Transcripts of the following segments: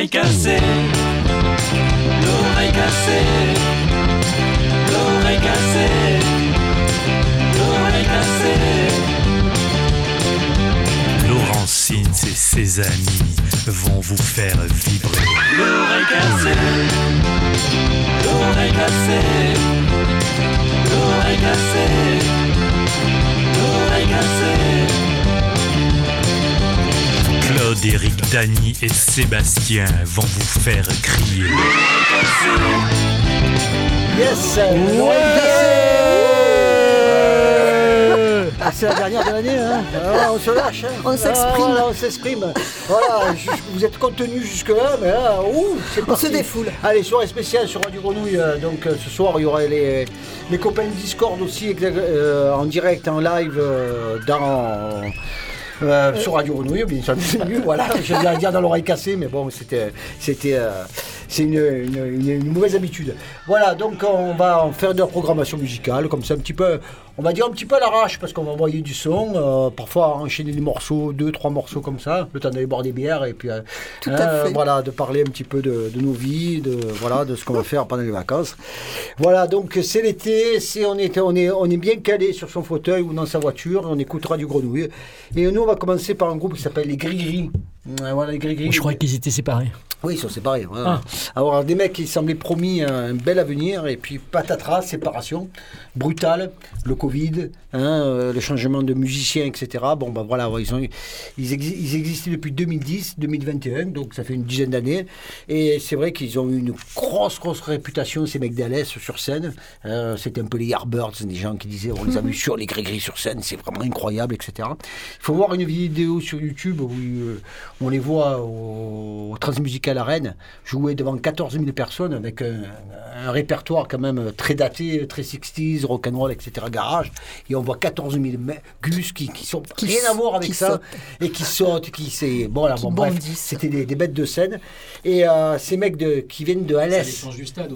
L'oreille cassée, l'oreille cassée, l'oreille cassée, l'oreille cassée. Laurentine et ses amis vont vous faire vibrer. L'oreille cassée, l'oreille cassée, l'oreille cassée, l'oreille cassée. Claude, Eric, Dany et Sébastien vont vous faire crier. Yes Ah, c'est la dernière de l'année, hein Ah, On se lâche, hein On s'exprime. Ah, on s'exprime. Voilà, vous êtes contenu jusque-là, mais là, ouh, c'est On parti. se défoule. Allez, soirée spéciale sur Radio Grenouille. euh, Donc euh, ce soir, il y aura les, les copains de Discord aussi euh, en direct, en live, euh, dans... euh, sur Radio Grenouille, bien sûr, voilà, je viens dire dans l'oreille cassée, mais bon, c'était, c'était, euh, c'est une, une- une- une mauvaise habitude. Voilà, donc on va en faire de la programmation musicale, comme ça un petit peu, on va dire un petit peu à l'arrache, parce qu'on va envoyer du son, euh, parfois enchaîner des morceaux, deux, trois morceaux comme ça, le temps d'aller boire des bières, et puis, euh, Tout à fait. voilà, de parler un petit peu de, de nos vies, de, voilà, de ce qu'on va faire pendant les vacances. Voilà, donc c'est l'été, c'est, on, est, on, est, on est bien calé sur son fauteuil ou dans sa voiture, on écoutera du grenouille. Et nous, on va commencer par un groupe qui s'appelle les Gris-Gris. Ouais, Voilà, les Gris-Gris. Je croyais qu'ils étaient séparés. Oui, ils sont séparés. voilà. Alors, des mecs qui semblaient promis un bel avenir, et puis patatras, séparation, brutale, le Covid, hein, euh, le changement de musiciens, etc. Bon, ben voilà, ouais, ils, ont, ils, exi- ils existaient depuis 2010, 2021, donc ça fait une dizaine d'années. Et c'est vrai qu'ils ont eu une grosse, grosse réputation, ces mecs d'Alès, sur scène. Euh, C'était un peu les Yardbirds, des gens qui disaient on les a vus sur les gris-gris sur scène, c'est vraiment incroyable, etc. Il faut voir une vidéo sur YouTube où euh, on les voit au, au Transmusical à Rennes jouer devant 14 000 personnes avec un, un répertoire quand même très daté, très 60s, rock'n'roll, etc. Garage. Et on voit 14 000 me- gus qui, qui sont Qui rien à voir avec ça sautent. et qui sautent, qui c'est bon là, Qui bon bref, c'était des, des bêtes de scène. Et euh, ces mecs de, qui viennent de Alès. du stade,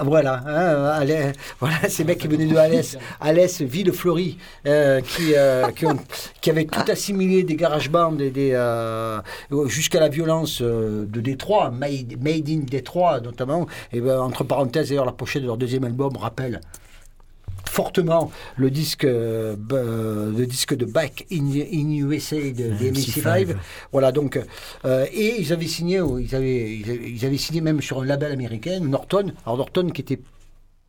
Voilà, hein, Alès- voilà, ces mecs qui venaient de Alès, Alès, ville fleurie, euh, qui, euh, qui, ont- qui avaient tout assimilé des garage bands et des, euh, jusqu'à la violence euh, de Détroit, made, made in Détroit notamment. Et ben, entre parenthèses, d'ailleurs, la pochette de leur deuxième album rappelle fortement le disque, euh, euh, le disque de Back in, in USA de, des MC5. Voilà, donc, euh, et ils avaient signé, oh, ils avaient, ils avaient, ils avaient signé même sur un label américain, Norton. Alors Norton qui était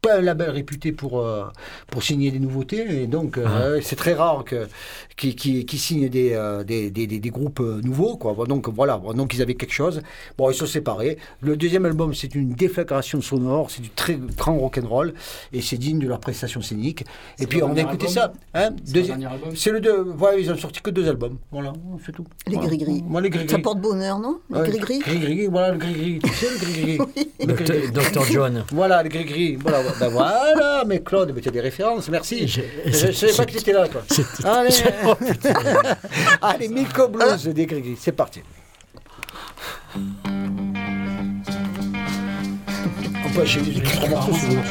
pas un label réputé pour, euh, pour signer des nouveautés, et donc euh, c'est très rare que qui, qui, qui signent des, euh, des, des, des- des groupes nouveaux, quoi. Donc voilà, donc ils avaient quelque chose. Bon, ils sont séparés. Le deuxième album, c'est une déflagration sonore, c'est du très grand rock'n'roll, et c'est digne de leur prestation scénique. Et puis on a écouté album ça. Hein, C'est le deux. Voilà, ils ont sorti que deux albums. Voilà, c'est tout. Les Voilà. gris-gris. Moi, les gris-gris. Ça porte bonheur, non? Les Ouais, gris-gris Gris-gris, voilà le gris-gris. Tu sais le gris-gris. Docteur John. Voilà, le gris-gris. Voilà, ben voilà, mais Claude, mais tu as des références, merci. Je- ne savais pas que tu étais là, toi. c'est- Allez, Allez Milko Blues des gris-gris, c'est parti. On peut les trois morceaux, si vous voulez.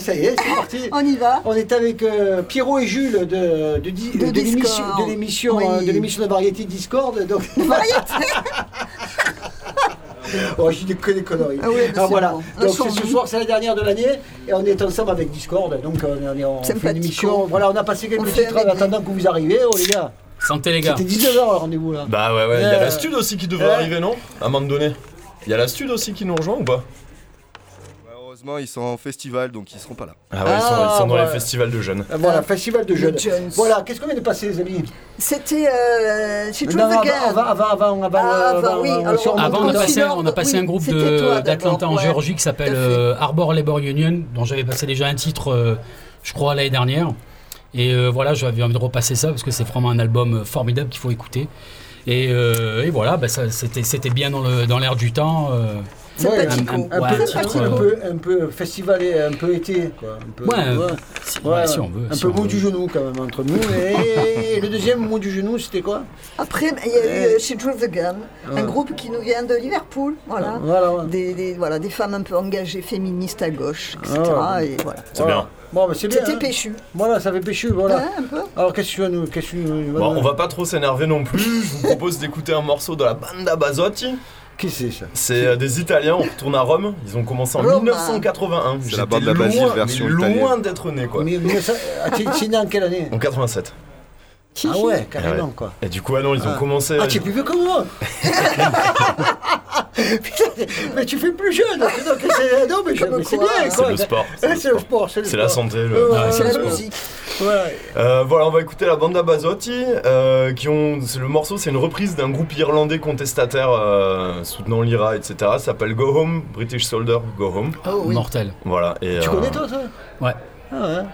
Ah, ça y est, c'est parti. On y va. On est avec euh, Pierrot et Jules de, de, di- De de l'émission de l'émission Oui. euh, de l'émission de variété Discord. Donc, oh, je dis que des conneries. Ah c'est voilà. bon. Donc c'est ce soir, c'est la dernière de l'année et on est ensemble avec Discord. Donc on, est- on fait une Sympathico. émission. Voilà, on a passé quelques titres en attendant que vous arriviez. Oh les gars, Santé les gars. c'était 19h le rendez-vous là. Bah ouais, ouais, il y a Euh, la stud aussi qui devrait euh. arriver, non? À un moment donné. Il y a la stud aussi qui nous rejoint ou pas? Malheureusement, ils sont en festival, donc ils seront pas là. Ah ouais, ils sont, ils sont dans Ah, les festivals de jeunes. Euh, Voilà, festival de jeunes. Jeunes. Voilà, qu'est-ce qu'on vient de passer les amis? C'était euh, She Non, Drove avant, Again. avant, avant, avant, avant, Ah, euh, avant, oui, on- Avant, on a passé, on a passé oui, un groupe d'Atlanta en. Géorgie qui s'appelle euh, Arbor Labor Union, dont j'avais passé déjà un titre, euh, je crois, l'année dernière. Et euh, voilà, j'avais envie de repasser ça parce que c'est vraiment un album euh, formidable qu'il faut écouter. Et, euh, et voilà, bah, c'était, bien dans, le, dans l'air du temps. euh, Sympathico. un- Un, Ouais, peu, un euh, peu, un peu festival et un peu été. Quoi. Un peu, Ouais, ouais. si, Ouais, ouais, si on veut. Un si peu veut. du genou quand même entre nous. Et, le deuxième mot du genou, c'était quoi? Après, il y a eu euh, She Drove Again, Ouais. un groupe qui nous vient de Liverpool. Voilà. Voilà, ouais. Des, des- voilà, des femmes un peu engagées, féministes à gauche, etc. Ah ouais. Et voilà. C'est Voilà. bien. Bon, bah, c'est bien. C'était hein. péchu. Voilà, ça fait péchu. Voilà. Ouais, un peu. Alors, qu'est-ce que tu vas nous. Qu'est-ce que tu nous- Bon, on va pas trop s'énerver non plus. Je vous propose d'écouter un morceau de la Banda Basotti. Qui c'est ça C'est euh, des Italiens, on retourne à Rome. Ils ont commencé en Roma. 1981. C'est J'étais la Basile version mais italienne. loin d'être né quoi. Mais, mais ça, ah, né en quelle année En 87. Ah ouais, carrément Ouais. quoi. Et du coup, ah non, ils ont Ah. commencé. Ah, tu es plus vieux que moi Putain, mais tu fais plus jeune donc c'est- Non, mais, je- mais c'est bien quoi. C'est le sport, c'est le C'est le sport. c'est la santé. le- Ouais, C'est la musique. Ouais. Euh, voilà, on va écouter la Banda Basotti. euh, qui ont, c'est le morceau, c'est une reprise d'un groupe irlandais contestataire euh, soutenant l'IRA, etc. Ça s'appelle Go Home, British Soldier Go Home. Oh oui. Mortel. Voilà. Et, Tu euh, connais toi? Ça Ouais. Ah ouais.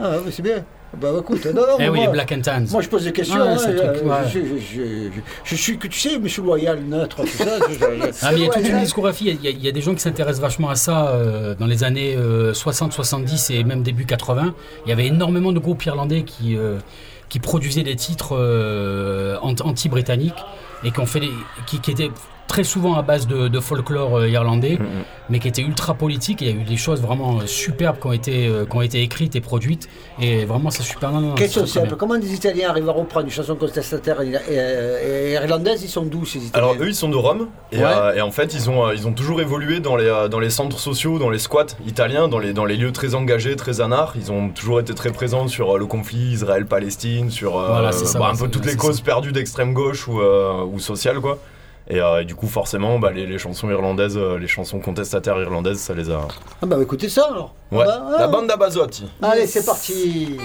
Ah ouais, c'est bien. Bah écoute, non, non, Eh oui, moi, Black and Tans. moi je pose des questions. Ouais, hein, truc, euh, ouais. je, je- je- suis, que tu sais, monsieur loyal, neutre, tout ça. Ah, mais il y a toute une discographie, il y, a- il y a des gens qui s'intéressent vachement à ça euh, dans les années 60, 70 et même début 80. Il y avait énormément de groupes irlandais qui, euh, qui produisaient des titres euh, ant- anti-britanniques et qui, ont fait qui étaient très souvent à base de, de folklore euh, irlandais, Mhm. mais qui étaient ultra politiques. Et il y a eu des choses vraiment euh, superbes qui ont été, euh, qui ont été écrites et produites. Et vraiment, c'est super. Non, non, non, Question simple, bien. comment des Italiens arrivent à reprendre une chanson contestataire et, et- et irlandaise? Ils sont d'où ces Italiens? Alors eux ils sont de Rome et, Ouais. euh, et en fait ils ont, ils ont toujours évolué dans les, dans les centres sociaux, dans les squats italiens, dans les, dans les lieux très engagés, très anards. Ils ont toujours été très présents sur euh, le conflit Israël-Palestine, sur euh, Voilà, c'est ça, bah, un peu toutes les causes ça. perdues d'extrême gauche ou, euh, ou sociales quoi. Et, euh, et du coup forcément bah, les, les chansons irlandaises, euh, les chansons contestataires irlandaises ça les a... Ah bah écoutez ça alors. Ouais, Ah bah, la ah. bande Basotti. Allez, c'est parti.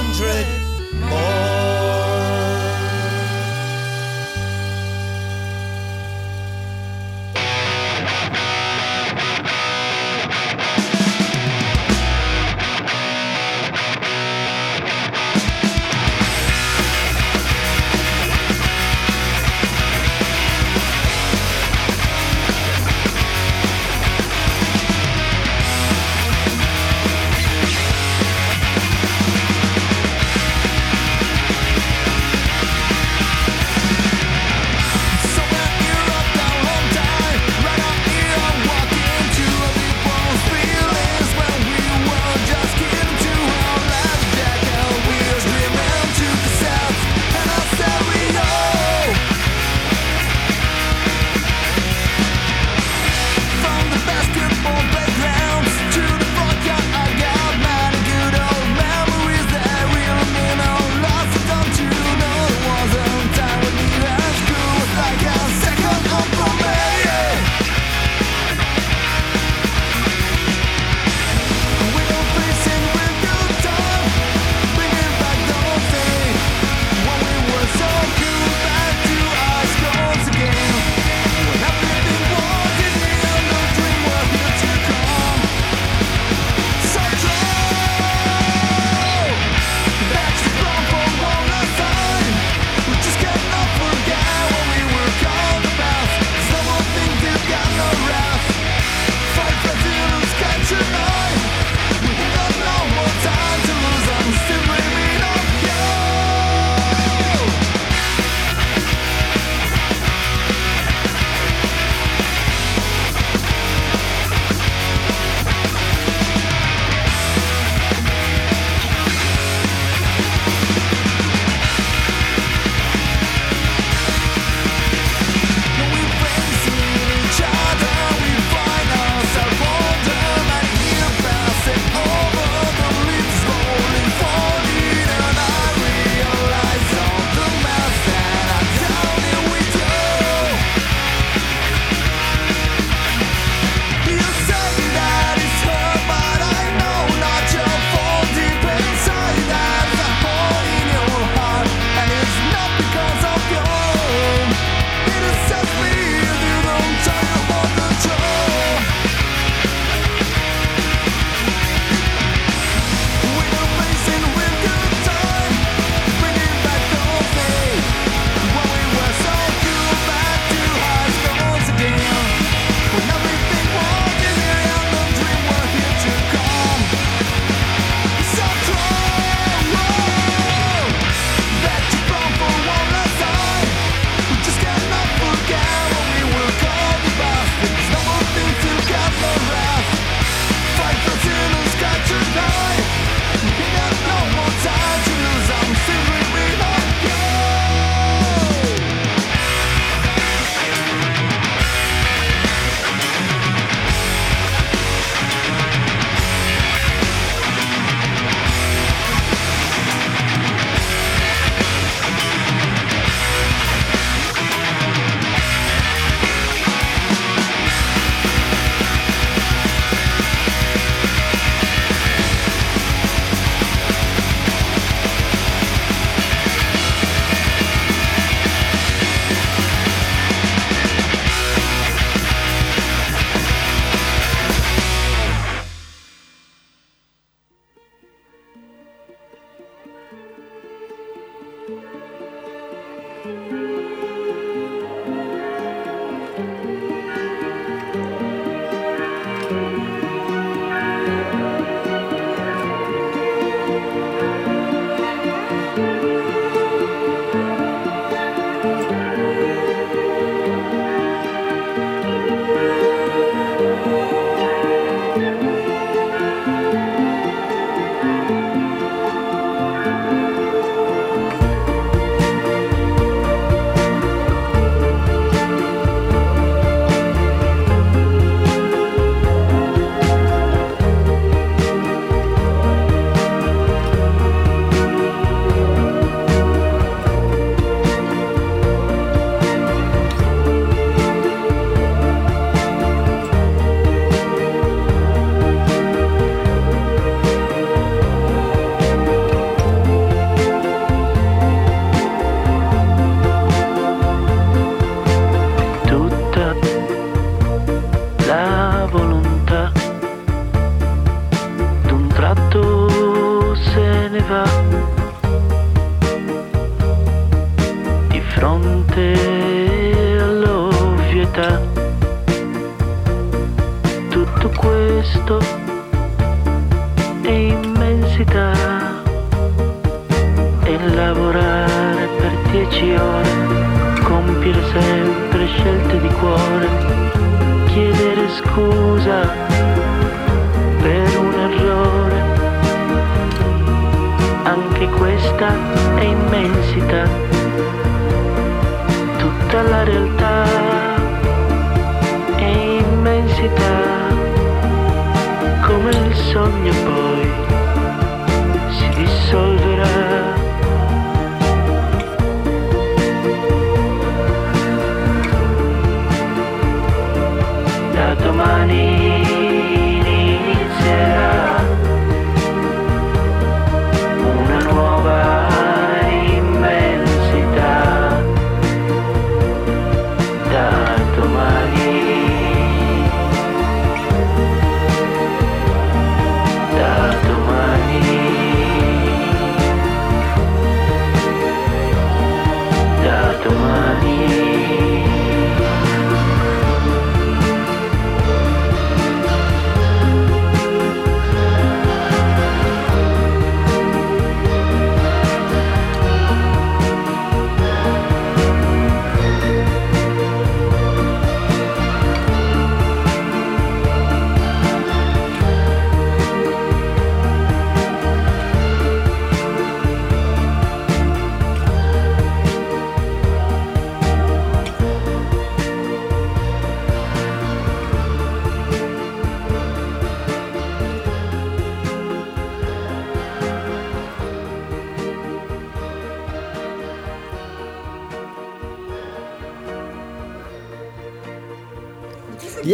800 more.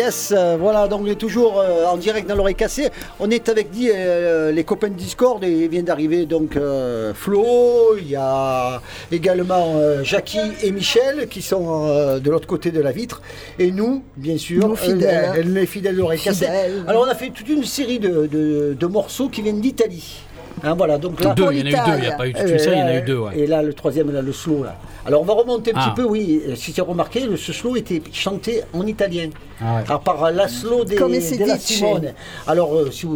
Yes, euh, voilà, donc on est toujours euh, en direct dans l'oreille cassée. On est avec dit, euh, les copains de Discord et il vient d'arriver donc Flo, il y a également Jackie et Michel qui sont de l'autre côté de la vitre. Et nous, bien sûr, Nous, fidèles. les fidèles de l'oreille cassée. Alors on a fait toute une série de, de- de morceaux qui viennent d'Italie. Hein, voilà, donc là, Deux, il y en a eu deux, il n'y a pas eu toute une série, il y en a eu deux. ouais. et là, le troisième, là, le slow. Là. Alors, on va remonter un Ah. petit peu, oui. euh, Si tu as remarqué, le, ce slow était chanté en italien. Ah ouais. Alors, par Laszlo de, Come si della dice. Simone. Alors, euh, c'est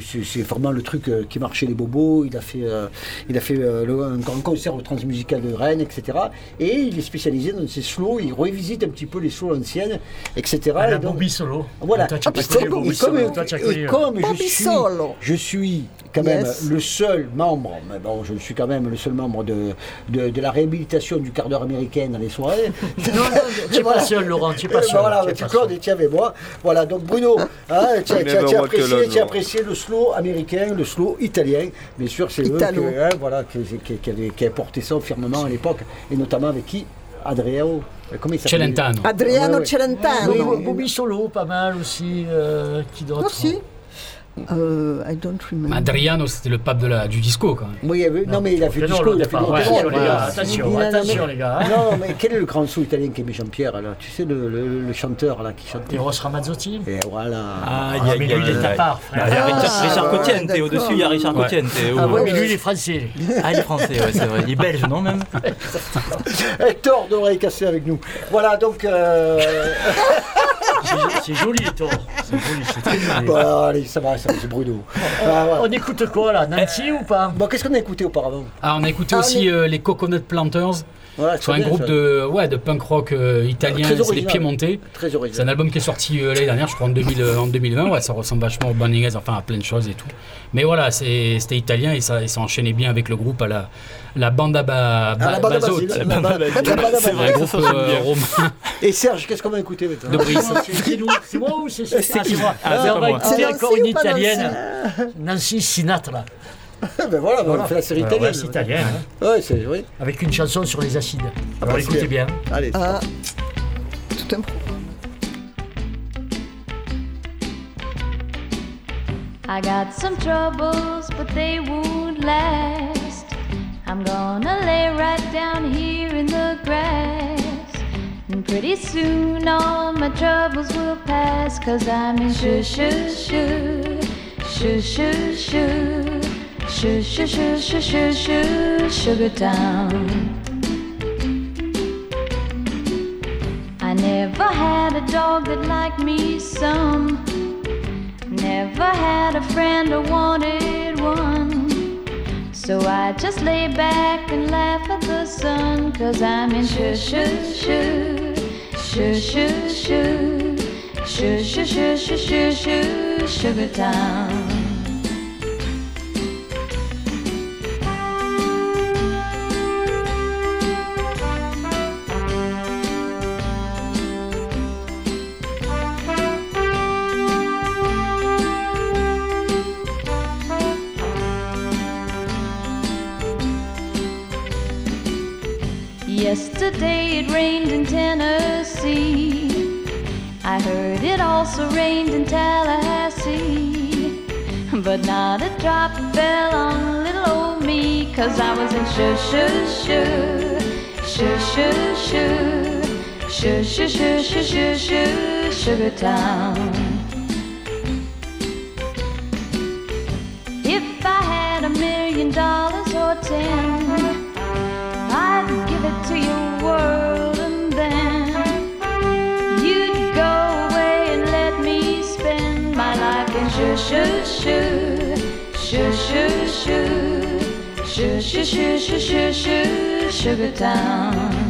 c'est- c'est vraiment le truc euh, qui marchait les bobos. Il a fait, euh, il a fait euh, le- un grand concert au Transmusical de Rennes, etc. Et il est spécialisé dans ces slows. Il revisite un petit peu les slows anciennes, etc. La Et donc- Bobby Solo. voilà. Toi, tu comme- et comme, euh, comme je suis, Solo. je suis quand même Yes. le seul membre, mais bon, je suis quand même le seul membre de, de, de la réhabilitation du quart d'heure américain dans les soirées. Tu n'es pas seul, Laurent, tu n'es pas Euh, seul. Voilà, tu es Claude et tu avec moi. Voilà, donc Bruno, hein, tu as- apprécié, le slow américain, le slow italien. Bien sûr, c'est eux que, hein, voilà, qui, qui, qui avaient, qui avaient porté ça au firmement à l'époque, et notamment avec qui? Adriano. euh, Comment il s'appelle? Celentano. Adriano Ouais, ouais. Celentano. Bobby Solo, pas mal aussi. euh, qui d'autre? Merci. Euh, I don't remember. Adriano, c'était le pape de la, du disco quand même. Oui, il y avait- non, mais il a fait non, disco, le il a fait ouais, attention, les voilà. gars, attention, Il a- attention, mais- les gars, hein. Non, mais quel est le grand sou italien qui aimait Jean-Pierre là? Tu sais, le, le- le chanteur là qui chantait. Eros Ramazzotti Et voilà. Ah, Ah, il y a, il y a- lui, il est à part, frère. il y a Richard, Ah, d'accord. au-dessus, il y a Richard Ouais. Cotiente. Ah ou- ouais, mais lui, il est français. Ah, il est français, ouais, c'est vrai. Il est belge, non, même Hector d'oreille cassée avec nous. Voilà, donc. euh, C'est- joli, toi. C'est joli, c'est très joli. Bon, allez, ça va, ça va, c'est Bruno. Ah, ouais. On écoute quoi là Nancy ou pas? Bon, qu'est-ce qu'on a écouté auparavant? Ah, on a écouté Ah, aussi mais- euh, les Coconut Planters. Voilà, Sur un bien, groupe ça. de, ouais, de punk rock euh, italien, c'est les. Piémontais. Très C'est un album qui est sorti euh, l'année dernière, je crois en, 2000, euh, en 2020. Ouais, ça ressemble vachement au Burning Heads, enfin à plein de choses et tout. Mais voilà, c'était italien et ça, et ça enchaînait bien avec le groupe à la, la banda ba, Ah, la Bazote. C'est vrai sonne Euh, romain. Et Serge, qu'est-ce qu'on va écouter maintenant? De Brice. C'est moi ou c'est C'est c'est qui moi Ah, c'est encore une italienne. Nancy Sinatra. Ben voilà, on fait la série Ouais, italienne. c'est italien, hein, Ouais, c'est oui. avec une chanson sur les acides. Alors bah, écoutez c'est- bien. Allez. Ah, tout un pro. I got some troubles, but they won't last. I'm gonna lay right down here in the grass. And pretty soon all my troubles will pass. Cause I'm in shoo shoo shoo, shoo shoo shoo, shoo shoo shoo shoo shoo shoo, Sugar Town. I never had a dog that liked me some. Never had a friend or wanted one. So I just lay back and laugh at the sun. Cause I'm in shoo shoo shoo, shoo shoo shoo, shoo shoo shoo shoo shoo shoo, Sugar Town. Yesterday it rained in Tennessee. I heard it also rained in Tallahassee. But not a drop fell on little old me. Cause I was in shoo shoo shoo, shoo shoo shoo, shoo shoo shoo shoo shoo shoo, Sugar Town. Shoo shoo shoo shoo shoo shoo, Sugar Town.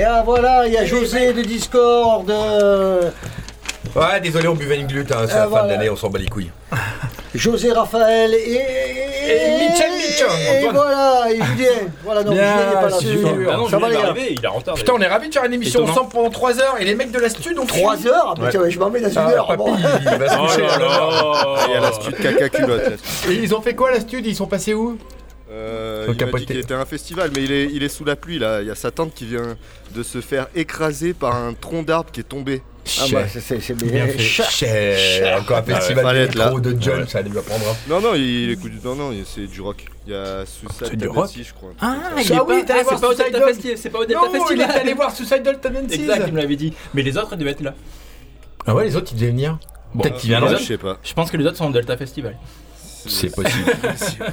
Et ah, voilà, il y a José de Discord. euh, Ouais, désolé, on buvait une glute, hein, c'est la fin voilà. de l'année, on s'en bat les couilles. José Raphaël et. Et Mitchell Mitchell, Et voilà, et Julien. Voilà, non, Julien n'est pas là. sûr. Ah non, Ça va, les gars il est en retard. Putain, on est ravis de faire une émission ensemble pendant 3 heures et les mecs de la stud ont 3 heures Ah, mais tiens, Je m'en mets dans une Ah, heure. papy, bon. il va se Oh coucher. là là. Il y a la stud caca culotte. Et ils ont fait quoi la stud Ils sont passés où? Il m'a dit qu'il était à un festival, mais il est, il est sous la pluie là. Il y a sa tante qui vient de se faire écraser par un tronc d'arbre qui est tombé. Ah bah, c'est- bien. fait. Chat. Cher, encore un festival fallait de être là. micro de John, ça lui apprendre. Non, non, il écoute. Non, non, c'est du rock. Il y a Suicide C'est du rock je crois. Ah, il est Ah oui, pas, t'es allé ah, voir c'est pas au Delta. Festival. C'est pas au Delta Non, il Festival. est allé voir Suicidal Tendencies. Exact, il me l'avait dit. Mais les autres, ils devaient être là. Ah ouais, les autres ils devaient venir. Peut-être qu'ils viendront. je sais pas. Je pense que les autres sont au Delta Festival. C'est possible.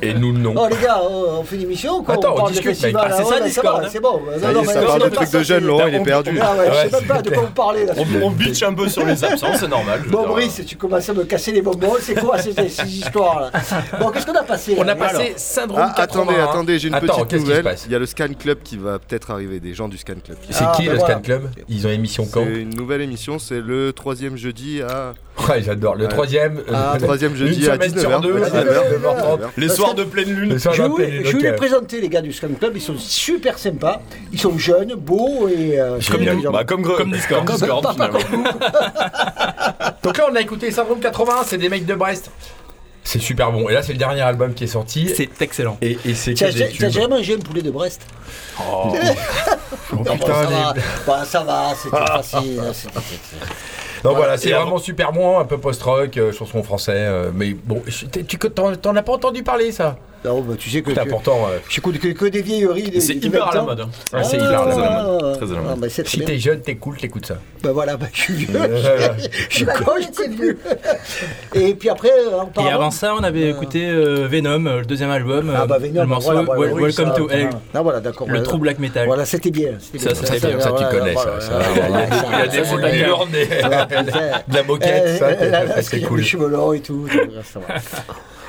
Et nous non. Oh les gars, on fait une émission quoi Attends, on parle de discute, festival, mec. Ah, c'est ouais, ça, bah, Discord, hein. C'est bon. Ça est, ça parle de trucs de jeunes, Laurent, il est perdu. Ah je sais même pas de quoi vous parlez. On, bitch un peu sur les absents, c'est normal. Bon. Brice, tu commences à me casser les bonbons, c'est quoi ces, ces histoires là Bon, qu'est-ce qu'on a passé On a passé syndrome Ah, attendez, 81. attendez, j'ai une Attends, petite qu'est-ce qui se nouvelle. passe Il y a le Scan Club qui va peut-être arriver, des gens du Scan Club. C'est Ah, qui bah le. Scan Club? Ils ont émission quand? C'est une nouvelle émission, c'est le troisième jeudi à. Ouais, j'adore. Le Ouais. troisième. Ah, euh, Troisième jeudi à semaine 19h. sur deux, à 19h30. Les soirs de pleine lune. Je voulais lune, les présenter les gars du Scrum Club, ils sont super sympas, ils sont jeunes, beaux et... euh, Comme nous. Bah, comme, comme Discord. Comme- Discord, pas- pas finalement. Donc là, on a écouté Syndrome 81, c'est des mecs de Brest. C'est super bon. Et là, c'est le dernier album qui est sorti. C'est excellent. Et, et c'est T'as jamais mangé un poulet de Brest? Oh, Non, bon, putain, ça, les- va, Bah, ça va, c'était facile. Donc Voilà. voilà, c'est vraiment avant- super bon, un peu post-rock, euh, chanson français. euh, mais bon, tu t'en as pas entendu parler, ça? Non, bah, tu sais que C'est tu- important. euh, j'écoute que, que des vieilleries. de- C'est de hyper à 20 la ans. mode. hein. Ouais, c'est hyper à la Ah, mode. ah, Très à la ah, mode. bah, c'est très Si bien. t'es jeune, t'écoutes, t'écoutes ça. Bah voilà, bah, je suis vieux. Euh, Je suis con, j'écoute vieux. Et puis après, euh, en Et avant ça, on avait écouté euh, Venom, euh, le deuxième album. Ah euh, bah Venom, le morceau Welcome to Hell. Ah voilà, d'accord. Le true black metal. Voilà, c'était bien. c'était Ça, c'était bien, ça, tu connais, ça. Il y a- des des- de la moquette, ça, Euh, c'est cool. Les cheveux longs et tout.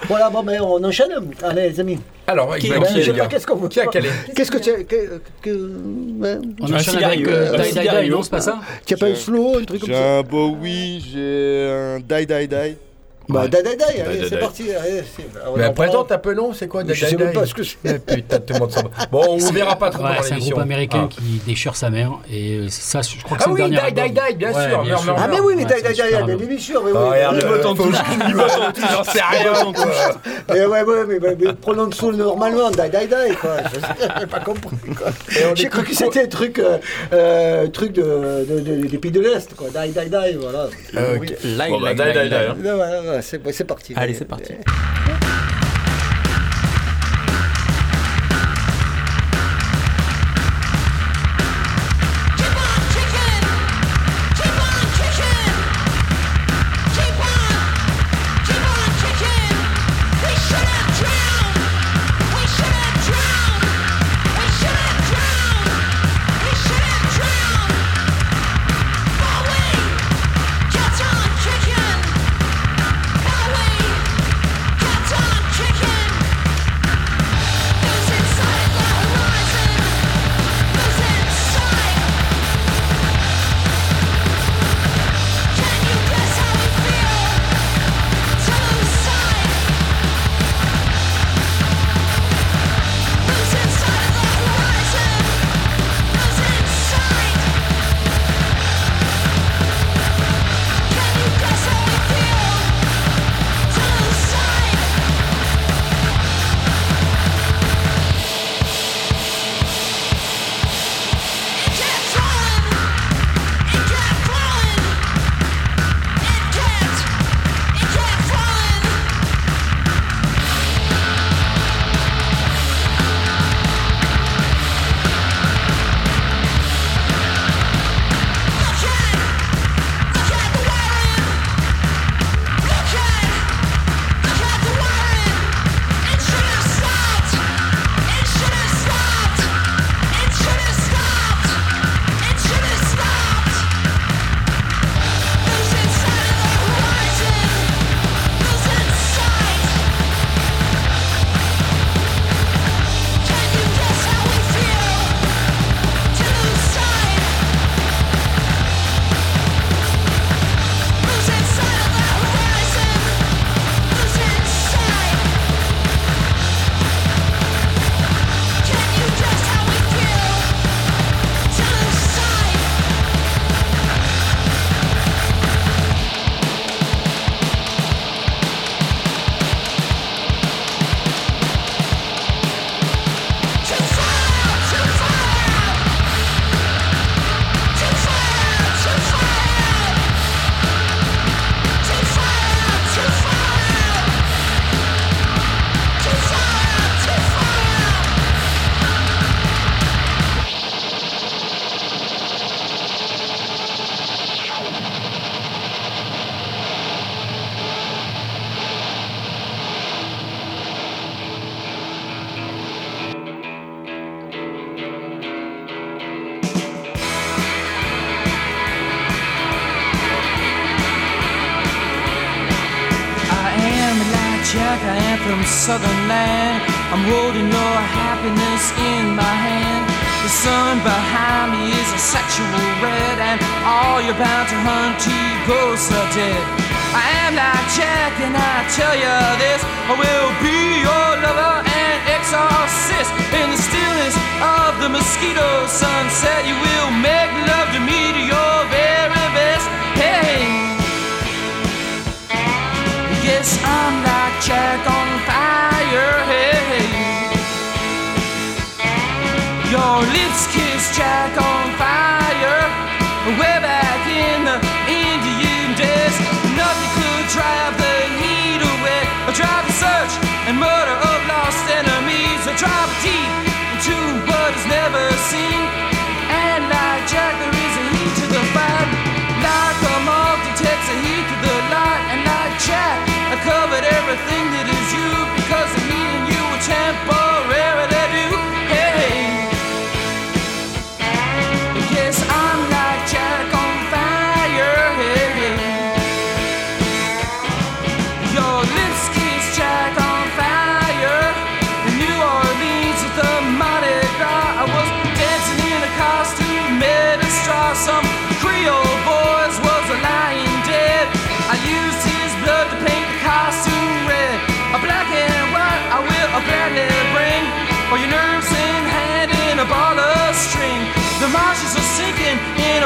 Voilà, bon, mais on enchaîne. Allez, les amis. Alors, Qui, ben, ben, qui, je sais pas, qu'est-ce qu'on veut Qui a calé Qu'est-ce que tu as. Que, que, ben, On cigario, avec euh, un Die Die Die, non, c'est pas ça tu as pas un slow, un truc comme J'ai ça un Bowie, j'ai un Die Die Die. Bah, die, die, die, allez, c'est parti. allez, c'est- on Mais en présente un peu, non C'est quoi Je sais même pas ce que c'est. Putain, tout le monde s'en va. Bon, on vous verra pas trop Ouais, dans c'est un l'émission. groupe américain Ah. qui déchire sa mère. Et euh, ça, je crois que Ah c'est oui, le dernier Die, Die, album. Die, bien Ouais, sûr, bien sûr. Ah, mais oui, mais Ouais, mais album. bien sûr, mais Ah, oui. regarde, mais- le botton touche. Il me s'en touche, j'en sais rien. Mais ouais, ouais, mais, prononce-le normalement, die, die, die, quoi. Je n'ai pas compris, quoi. J'ai cru que c'était un truc, euh, euh, truc de, de, de- des pays de l'Est, quoi. Die, die, die, voilà. Euh, Oui. C'est parti. Allez, c'est parti. I am not Jack, and I tell you this I will be your lover and exorcist in the stillness of the mosquito sunset. You will.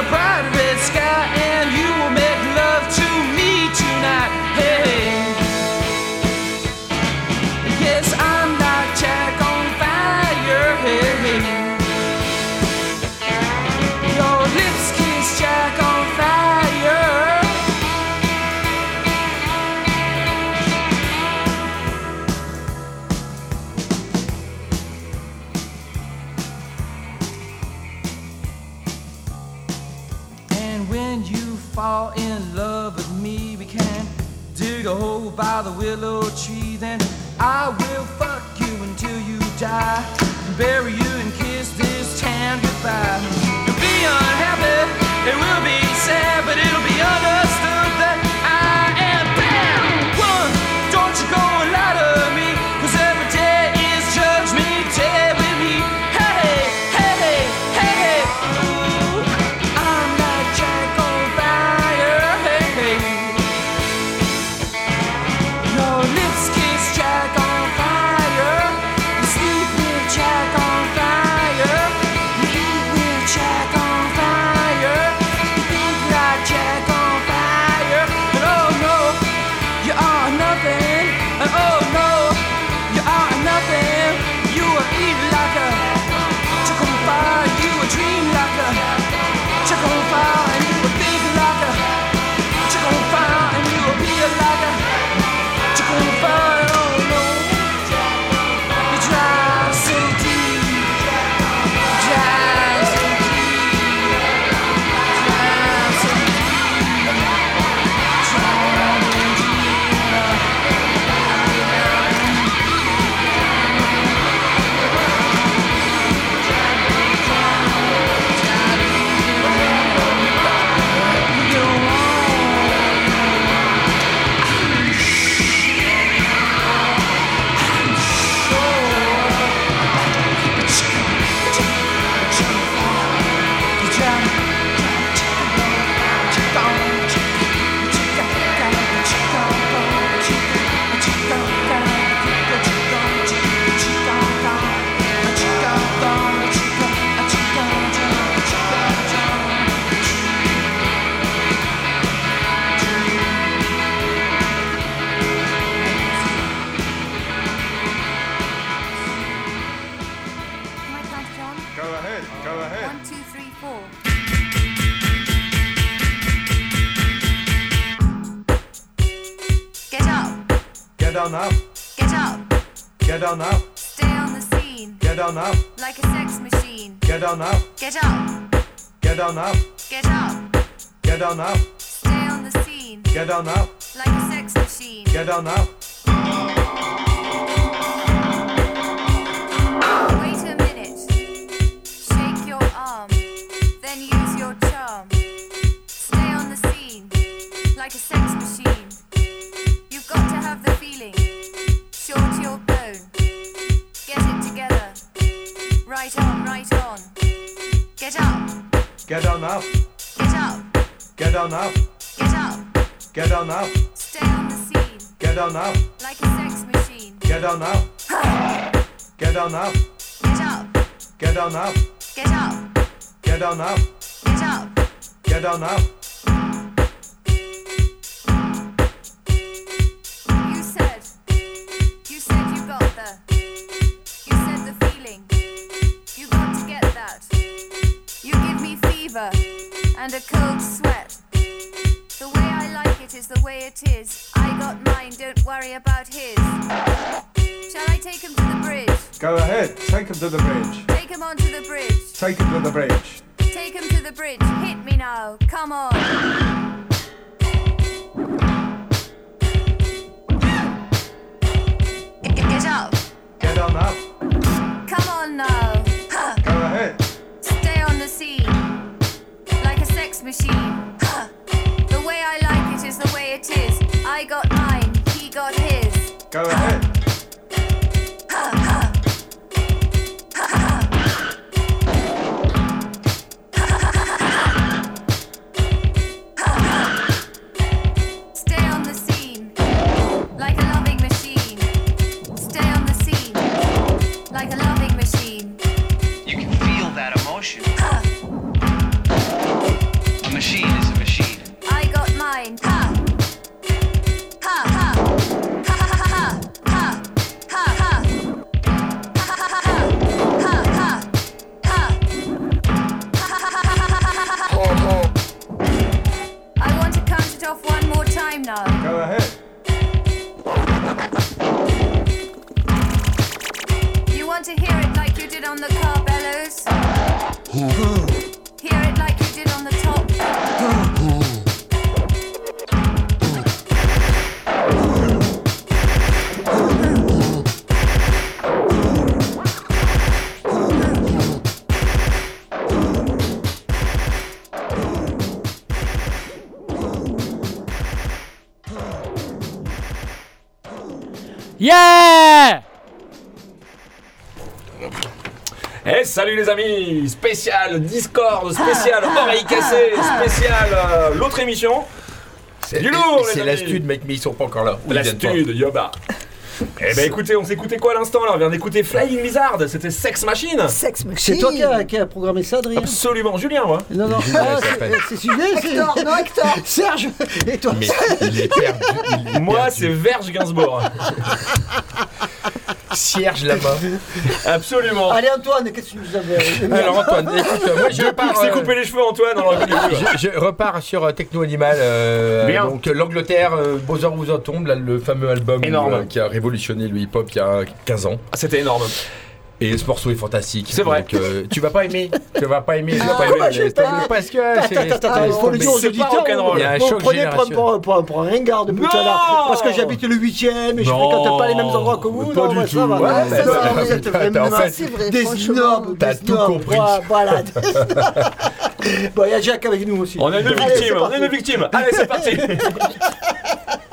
pride I bury down now. On up. Like a sex machine. Get on up. Get on up. Get up. Get on up. Get up. Get on up. Get up. Get on up. You said. You said you got the. You said the feeling. You got to get that. You give me fever and a cold sweat. The way I like it is the way it is. I got mine, don't worry about his. Shall I take him to the bridge? Go ahead. Take him to the bridge. Take him onto the bridge. Take him to the bridge. Take him to the bridge. Hit me now. Come on. Get up. Get on up. Come on now. Ha. Go ahead. Stay on the scene. Like a sex machine. Salut les amis Spécial Discord, spécial oreille cassée, spécial euh, l'autre émission. C'est du lourd les C'est l'astude, mec, mais ils sont pas encore là. L'astude, Yoba. Eh ben écoutez, on s'écoutait quoi à l'instant là? On vient d'écouter Flying Lizard, c'était Sex Machine. Sex C'est toi qui as programmé ça, Adrien? Absolument, Julien, moi. Non, non, Julien, ah, c'est- c'est- Hector, non, Hector. Serge, et toi? Mais il est perdu. il est Moi, c'est Verge Gainsbourg. Cierge là-bas. Absolument. Allez, Antoine, qu'est-ce que tu nous avais Alors Antoine, écoute, moi je Depuis pars. que c'est euh, coupé les cheveux, Antoine, je, je repars sur euh, Techno Animal. euh, Bien. donc euh, l'Angleterre, euh, Bowser vous en tombe, là, le fameux album Énorme. euh, qui a révolutionné le hip-hop il y a 15 ans. Ah, C'était énorme. Et ce morceau est fantastique. C'est vrai. Donc, euh, tu vas pas aimer. Tu vas pas aimer. Tu vas Ah, pas aimer. pas- tomber, Parce que il faut le dire aux auditeurs. prenez pour, générationnel. pour, pour, pour un ringard Non l'heure. Parce que j'habite le 8ème et je Non. fréquente pas les mêmes endroits que vous. Pas non, du tout. vous êtes vraiment des snobs. T'as tout compris. Voilà. Bon, il y a Jacques avec nous aussi. On a une victime, on a une victime. Allez, c'est parti.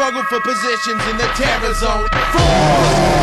struggle for positions in the terror zone. Four,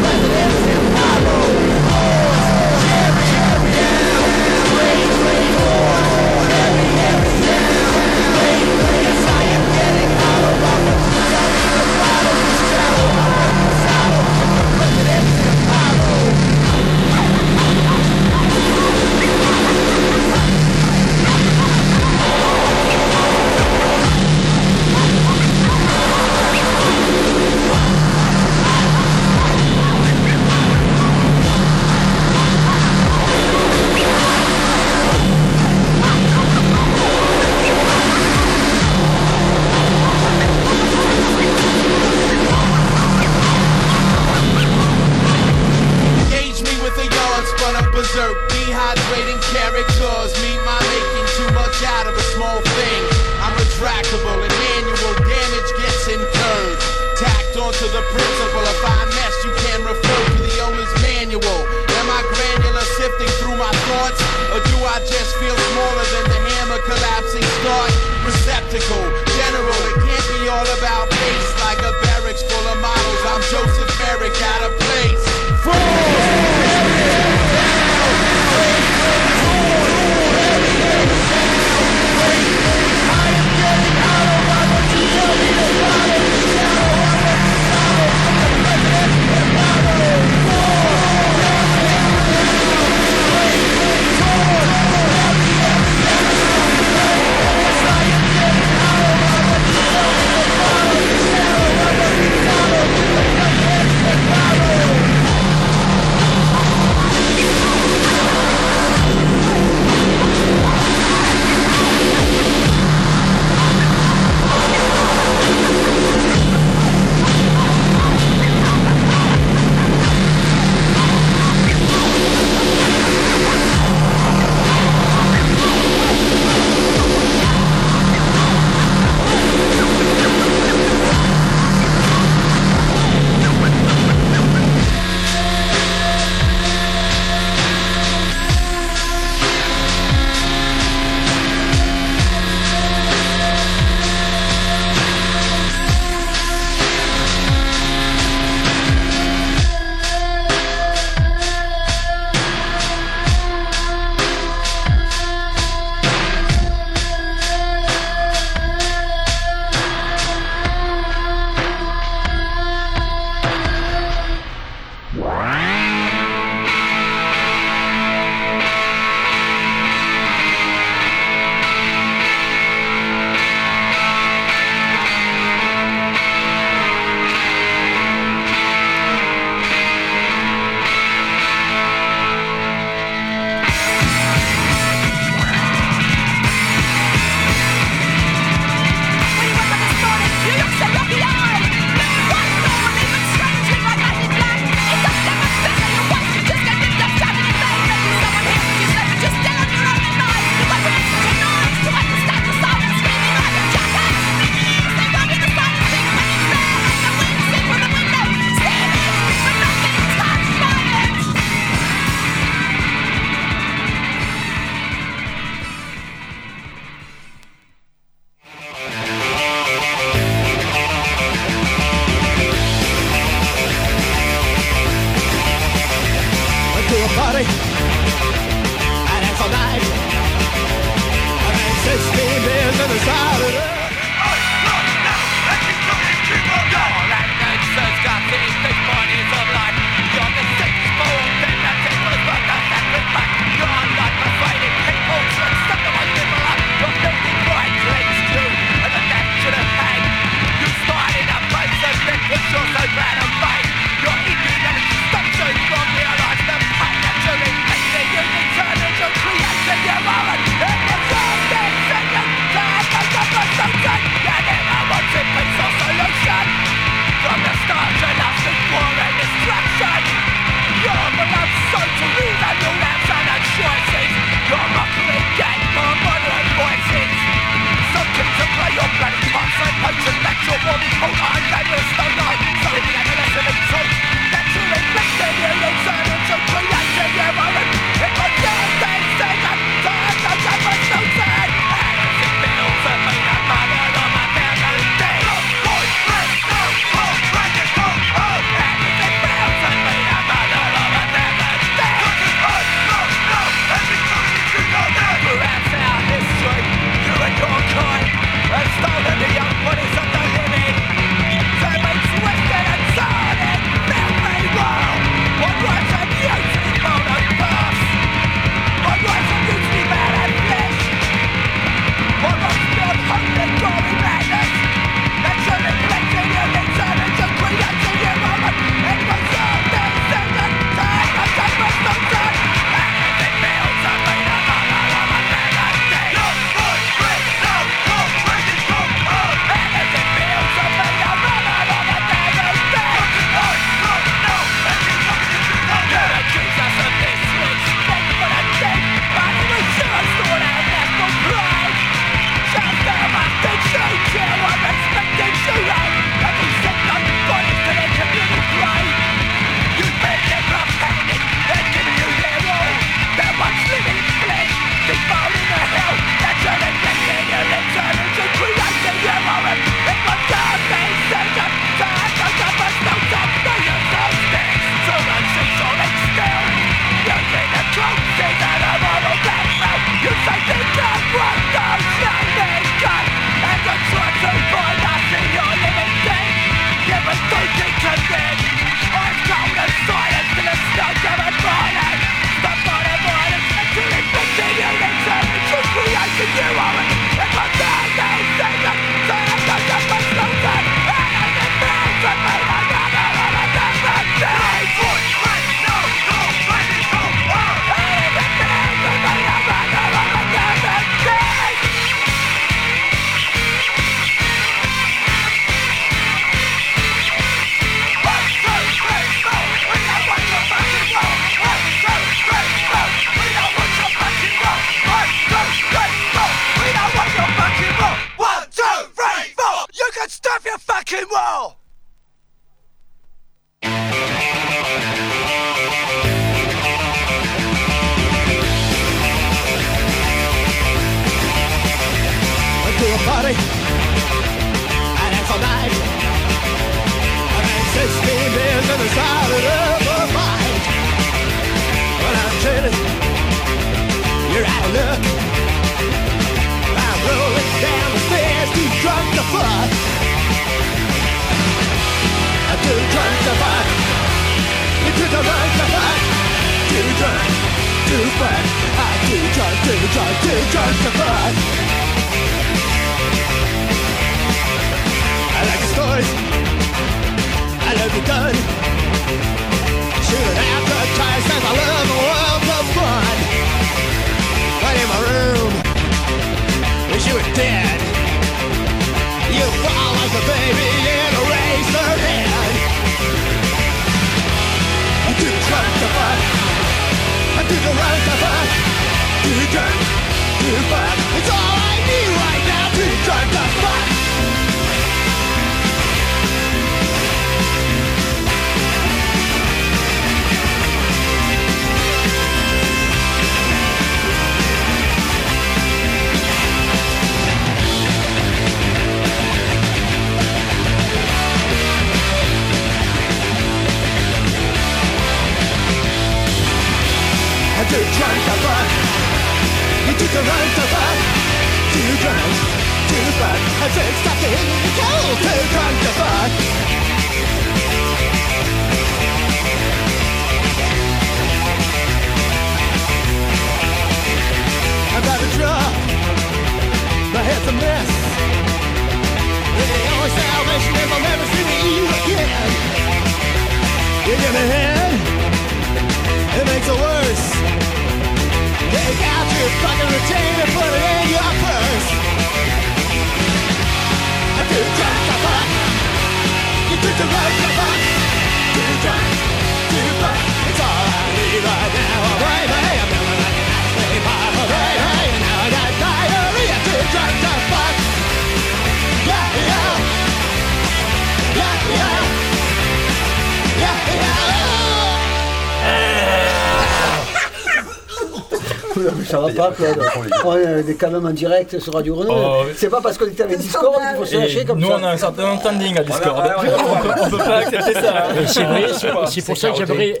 pas, Claude. On est quand même en direct sur Radio Renault. Oh. C'est pas parce qu'on était avec Discord qu'il faut se lâcher comme nous, ça. on a un certain standing à Discord. Ouais, ouais, ouais. on, peut, on peut pas accepter ça. hein. C'est pour ça que j'aimerais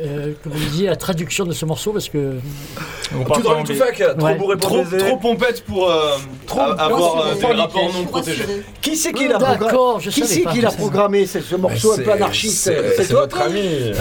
euh, que vous me disiez la traduction de ce morceau parce que. Tout drôle, tout fac, trop Ouais. bourré pour Trop, trop pompette pour euh, a- avoir euh, Trop des rapports non protégés. Qui c'est qui l'a programmé Qui c'est qui l'a programmé ce, ce morceau un peu anarchiste c'est- toi, notre toi ami.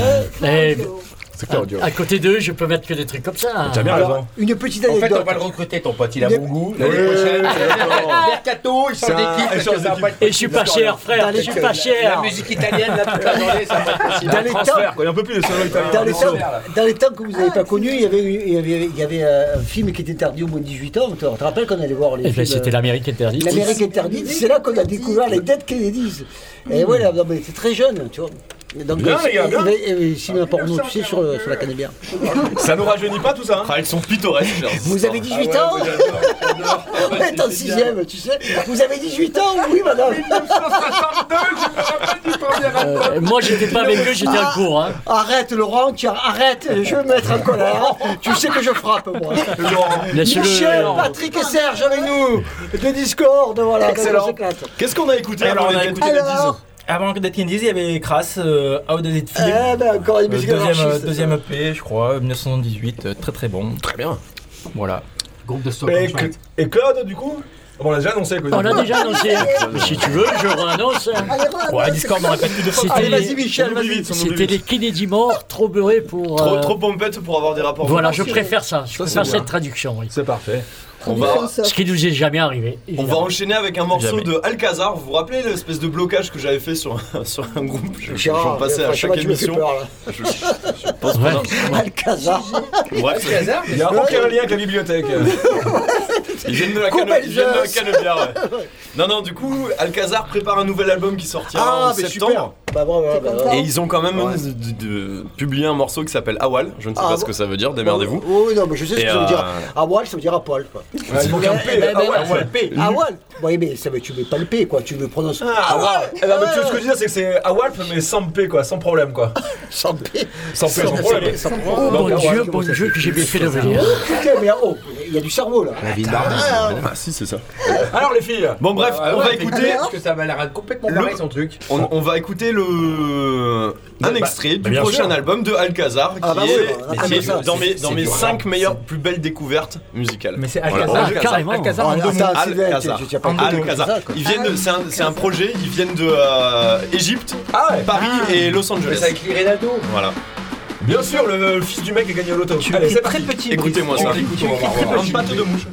C'est Claudio. à côté d'eux, je peux mettre que des trucs comme ça. T'as bien Alors, raison. une petite En fait, on va le recruter, ton pote. Il a a- bon goût. Oui, L'année prochaine. Mercato, il C'est change un- d'équipe. il parce change que ça va d'équipe. pas être Et je suis pas cher, frère, je suis pas cher. La musique italienne, là, toute la journée, ça va pas être possible. Dans les temps- Transfert, quoi. Il y a un peu plus de salon italien. Dans les, temps, là. dans les temps que vous n'avez pas connus, il y avait, il y avait, il y avait euh, un film qui était interdit au moins de 18 ans. Tu te rappelles qu'on allait voir les Eh ben, films C'était euh, l'Amérique interdite. L'Amérique interdite, c'est là qu'on a découvert les Dead Kennedys. Et voilà, non, mais c'est très jeune, tu vois. Donc, Bien, euh, les gars, bien. mais, euh, cinéma porno, tu sais, sur, le- sur la canne bière. Ça nous rajeunit pas tout ça. hein Ah, ils sont pittoresques. Vous avez 18 ans On est en 6ème, tu sais. Vous avez 18 ans Oui, madame. Euh, moi, j'étais pas avec eux, j'étais en cours. Hein. Arrête, Laurent, tiens, arrête, je vais me mettre en colère. Tu sais que je frappe, moi. Laisse-le. Michel, Patrick et Serge avec nous. De Discord, voilà. Excellent. on s'éclate. Qu'est-ce qu'on a écouté Alors, on a écouté Alors Avant que Dead Kennedys, il y avait Crass, euh, How Does It Feel? Ben, encore une Euh, musique deuxième, anarchiste. deuxième EP, je crois, 1978, euh, très très bon. Très bien. Voilà. Groupe de Et. Cl- et Claude, du coup? Bon, On l'a déjà annoncé. quoi. On l'a déjà annoncé. Mais si tu veux, je réannonce. Ouais, Discord me répète plus de fois. C'était Allez, vas-y, les, Michel, vas-y. vite, on oublie c'était les Kennedy morts, trop beurrés pour. Trop, euh, trop pompette pour avoir des rapports. Voilà, je préfère ça. Je c'est préfère cette traduction. Oui. C'est parfait. On va, Ce qui nous est jamais arrivé. on va enchaîner avec un morceau Jamais. de Alcazar. Vous vous rappelez l'espèce de blocage que j'avais fait sur, un- sur un groupe? Je, je, je Gérard, j'en passais à chaque émission. peur. Je, je- je pense Ouais. Alcazar. Bref, Il y a aucun lien avec la bibliothèque. ils viennent de la canne, de la ouais. Non, non, du coup, Alcazar prépare un nouvel album qui sortira Ah, en septembre. super. Bah, bravo, bravo, bravo. Et ils ont quand même Ouais. de, de- de- publié un morceau qui s'appelle Awal. Je ne sais Ah, pas bon. ce que ça veut dire, démerdez-vous. Oui, oui, non, mais je sais ce Et, que ça veut dire. euh, voile, ça veut dire à poil, quoi. Ouais, il manque Ah ouais, ouais. Oui, mais ça veut, tu mets pas le P, quoi. Tu le prononces. Ah, Awal. Eh ben, mais tu vois, ce que je veux dire, c'est que c'est Awalp, mais sans P, quoi, sans problème, quoi. Sans P. Sans P, sans problème. Sans Oh problème. mon Donc, Dieu, bon Dieu, que j'ai bien fait de venir. Putain, mais oh, il y a du cerveau, là. La ville d'Arnaud. Ah, si, c'est ça. Alors, les filles Bon, bref, Ah on ouais, va mais écouter. Parce que ça va l'air complètement Le- pareil son truc. On, on va écouter le un Bah, extrait bah, du bien prochain sûr. album de Alcazar qui Ah, bah est, bah, qui ah, est mais ça, dans mes c'est- dans c'est mes du 5 rap, meilleures plus belles découvertes musicales. Mais c'est Voilà. Alcazar, Alcazar. carrément. Alcazar Oh, Sylvain, Alcazar. tu- tu as Alcazar. Ils viennent de c'est un, c'est un projet, ils viennent de euh, Égypte, Ah ouais Paris et Los Mais Angeles. ça a écrit Renato. Voilà. Bien sûr, le, le fils du mec a gagné au loto. Allez, c'est très parti. petit, Écoutez-moi ça. On va voir. Très petit. patte de mouche.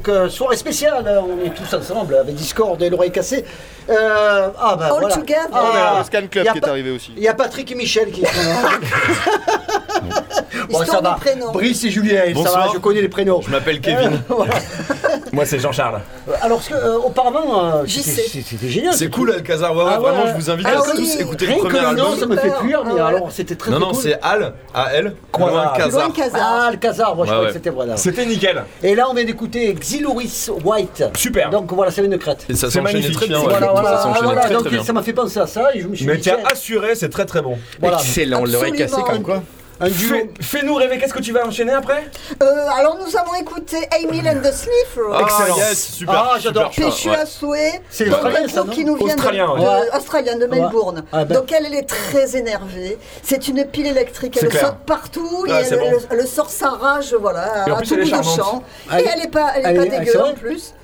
Donc euh, soirée spéciale, euh, on est tous ensemble avec Discord et l'oreille cassée. Euh, ah bah All voilà. together. Ah, On a le Scan Club qui est arrivé aussi. Il y a Patrick et Michel qui sont là. bon, ça va. prénoms. Brice et Julien, ça Bonsoir. va, je connais les prénoms. Je m'appelle Kevin. Moi, c'est Jean-Charles. Alors, ce que, euh, auparavant, euh, J'y c'était sais. c'était génial. C'est cool Alcazar, ouais, ouais, Ah ouais. vraiment je vous invite à oui. tous écouter Rien le que premier le nom, album. ça me fait cuire, mais Ah alors c'était très Non, très non, cool. c'est Al, A-L. Alcazar. Ah, Alcazar, moi je croyais que c'était voilà. C'était nickel. Et là, on vient d'écouter Xylouris White. Super. Donc voilà, ça vient de Crète. Et ça très bien. Voilà, donc ça m'a fait penser à ça et je me suis Mais tiens, assuré, c'est très très bon. Excellent, l'oreille cassée Absolument. comme quoi. un duo. Fais- Fais-nous rêver, qu'est-ce que tu vas enchaîner après? Alors nous avons écouté Emil and the Sniffers. Ah, Excellent. yes, super. Ah, j'adore. Péchu à souhait. C'est australien, un ça, qui nous vient Australien, de, ouais. de- Ouais. australien, de Melbourne. Ah ben. Donc elle, elle est très énervée. C'est une pile électrique. Elle clair. saute partout et Ah, elle, c'est bon. elle- elle sort sa rage, voilà, à plus, tout bout de champ. Elle Et elle est pas, elle est elle pas dégueu en plus.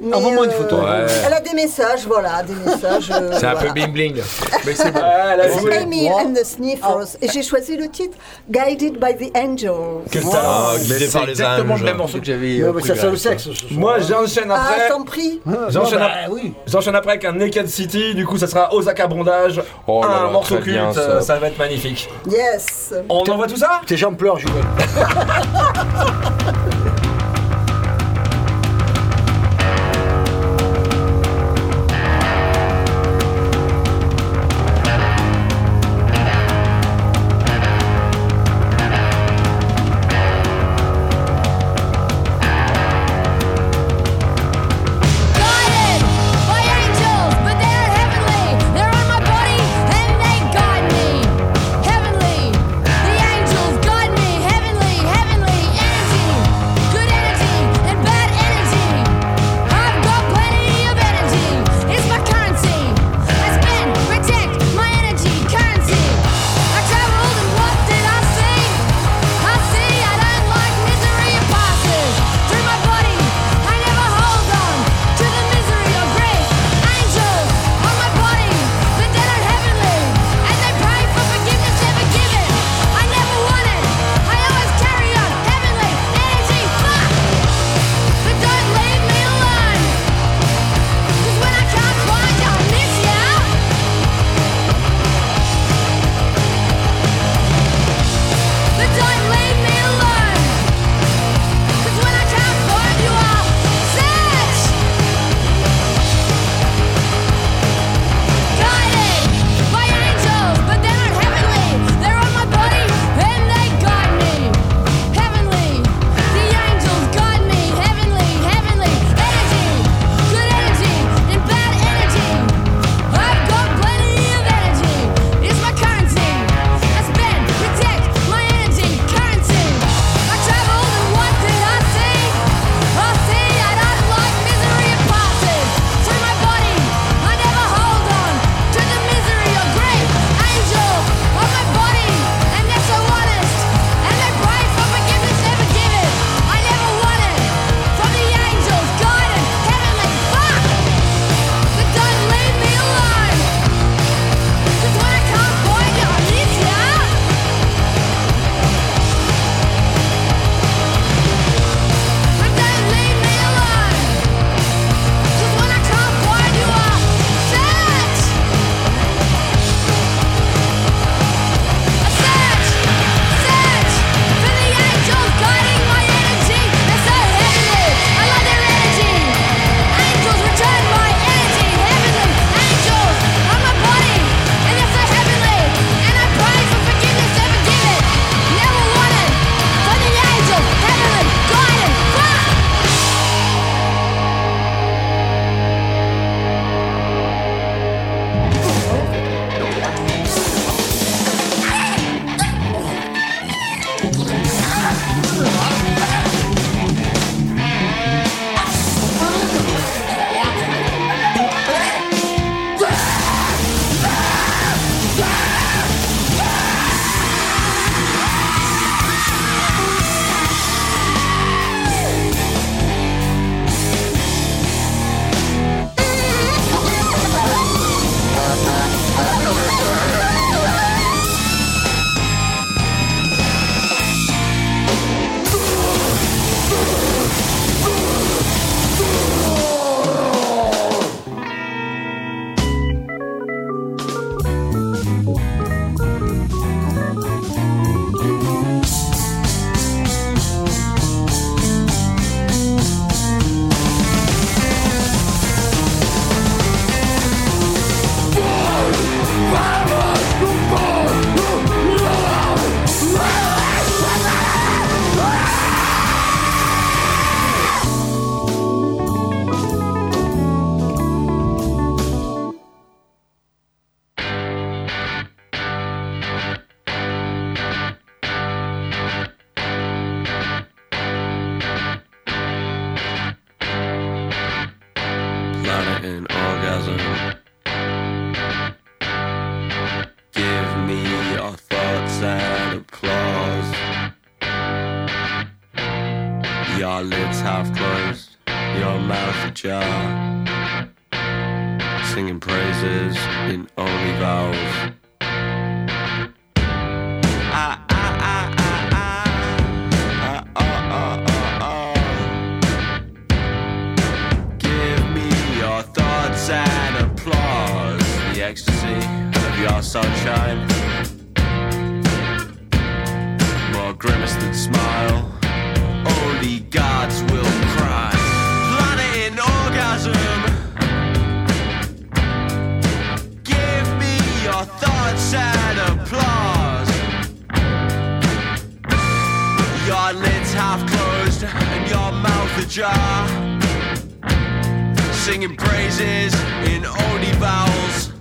Mais, Envoie-moi une photo. Ouais. Elle a des messages, voilà, des messages. euh, C'est un voilà. peu bling bling. Mais c'est bon. Ah, elle a C'est joué. Amy Wow. and the Sniffers. Et j'ai choisi le titre Guided by the Angels. Quel Ah, talent. Mais guidé c'est par les exactement anges. le même morceau que j'avais. Ouais, euh, ça, c'est le sexe. ce. Moi, j'enchaîne Ah, après. je t'en prie. J'enchaîne Bah, ap- oui. J'enchaîne après avec un Naked City, du coup ça sera Osaka Bondage, Oh là un là, morceau culte, bien, ça. ça va être magnifique. Yes. On envoie tout ça? Tes gens pleurent, Julien. ajar. Singing praises in only vowels.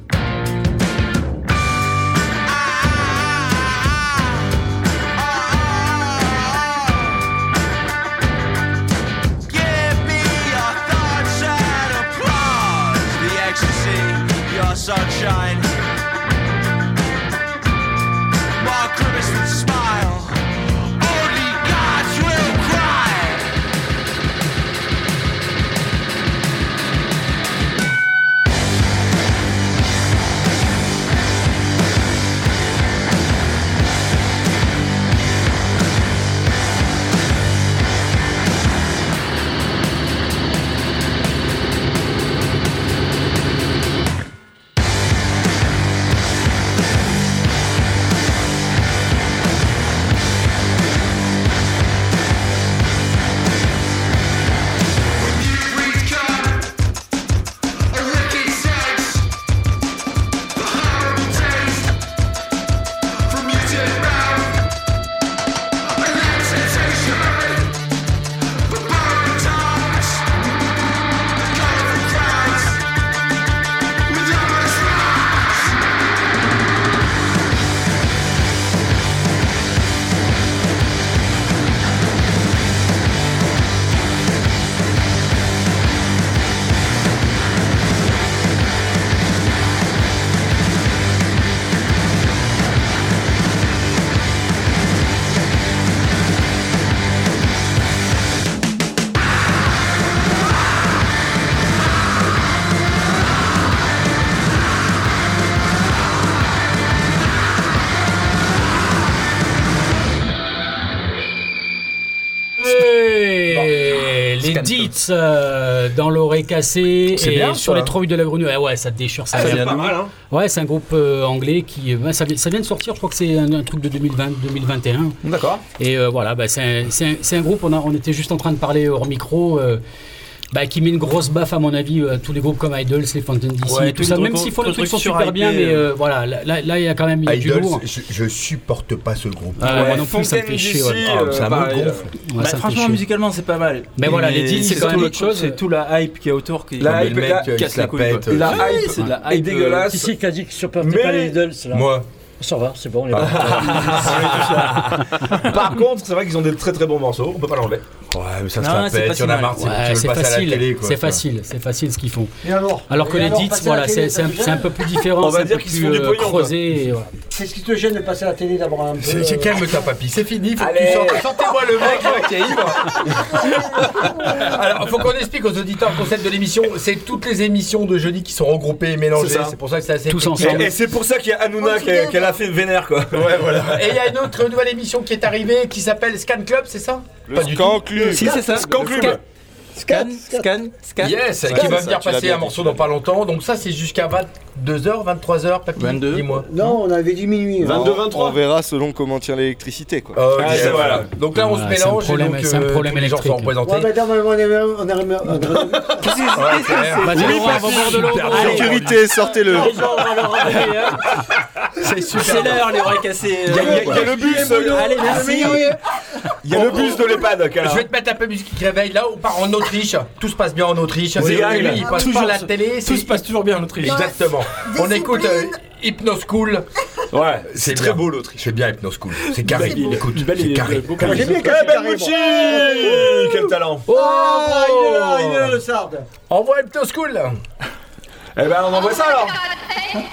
Dits euh, dans l'oreille cassée et bien, sur ça. les trouilles de la grenouille. Ouais, ouais, ça déchire. Ça Ah, c'est vient pas d'où mal, hein. Ouais, c'est un groupe euh, anglais qui. ben, ça, vient, ça vient de sortir, je crois que c'est un, un truc de 2020, 2021. D'accord. Et euh, voilà, bah, c'est un, groupe, on, a- on était juste en train de parler hors micro. Euh, bah, qui met une grosse baffe à mon avis à tous les groupes comme Idols, les Fountain DC Ouais, et tout ça. Même s'ils font les trucs sont super IP, bien, mais euh, euh, voilà, là, là, là, il y a quand même il y a du Idols, lourd. je, je supporte pas ce groupe. Ah, moi non plus, ça me fait chier. ouais. euh, ça me gonfle. Ouais, Bah, ça me fait franchement, musicalement, c'est pas mal. Mais voilà, les Deals, c'est quand même tout- autre chose. C'est tout la hype qui est autour qui La hype, casse la pète. La hype c'est de la hype. euh, dégueulasse. qui c'est Qui a dit qu'il supportait Mais- pas les idoles là Moi, Ça va, c'est bon, on est bon. Par contre, c'est vrai qu'ils ont des très très bons morceaux, on peut pas l'enlever. Ouais, mais ça se Non, la c'est pas pète, si il y en a mal. marre, c'est- Ouais, tu c'est facile, c'est facile, c'est facile ce qu'ils font. Et alors Alors que Et les alors, à voilà, c'est un, peu plus différent, On va c'est un dire peu qu'ils se plus euh, creusé. voilà. Qu'est-ce qui te gêne de passer à la télé d'abord un peu C'est c'est euh, calme-toi, papy, c'est fini, faut que Allez. tu sortes. Sortez-moi le mec là, qui est ivre. Alors, faut qu'on explique aux auditeurs le concept de l'émission. C'est toutes les émissions de jeudi qui sont regroupées et mélangées. C'est pour ça que c'est assez Tous ensemble. Et, c'est pour ça qu'il y a Hanouna qui a, fait vénère quoi. Ouais, voilà. Et il y a une autre nouvelle émission qui est arrivée qui s'appelle Scan Club, c'est ça? Le Pas du tout. Si, c'est ça. Scan Club. Scan, scan, scan. Yes, Scan, qui va venir passer un morceau dans pas longtemps. Donc ça, c'est jusqu'à 22h, 23h, papy 22. Dis-moi. Non, on avait dit minuit. hein. 22, On 23. verra selon comment tient l'électricité quoi. Ah, c'est voilà. vrai. Donc là, on Voilà, se c'est un mélange. et problème- donc, c'est un euh, problème les gens sont électrique. représentés. Ouais, mais attends, mais on est. On est. On est- on Sécurité, sortez-le. On hein. C'est super. C'est l'heure, les oreilles cassées. Il y, a- le bus, Allez, merci. il y a le bus de l'EHPAD. Je vais te mettre un peu de musique qui réveille. Là, on part en Autriche. Tout se passe bien en Autriche. Oui, oui, il passe Toujours pas la télé. Tout se passe toujours bien en Autriche. Exactement. On écoute euh, Hypno School Ouais, C'est très beau l'Autriche. C'est bien Hypno School. C'est carré. Belle- Écoute, c'est carré. J'aime bien carré. Quel talent Ah, il est là, il est là, le sarde. Envoie Hypno School. Eh ben, on envoie ça alors.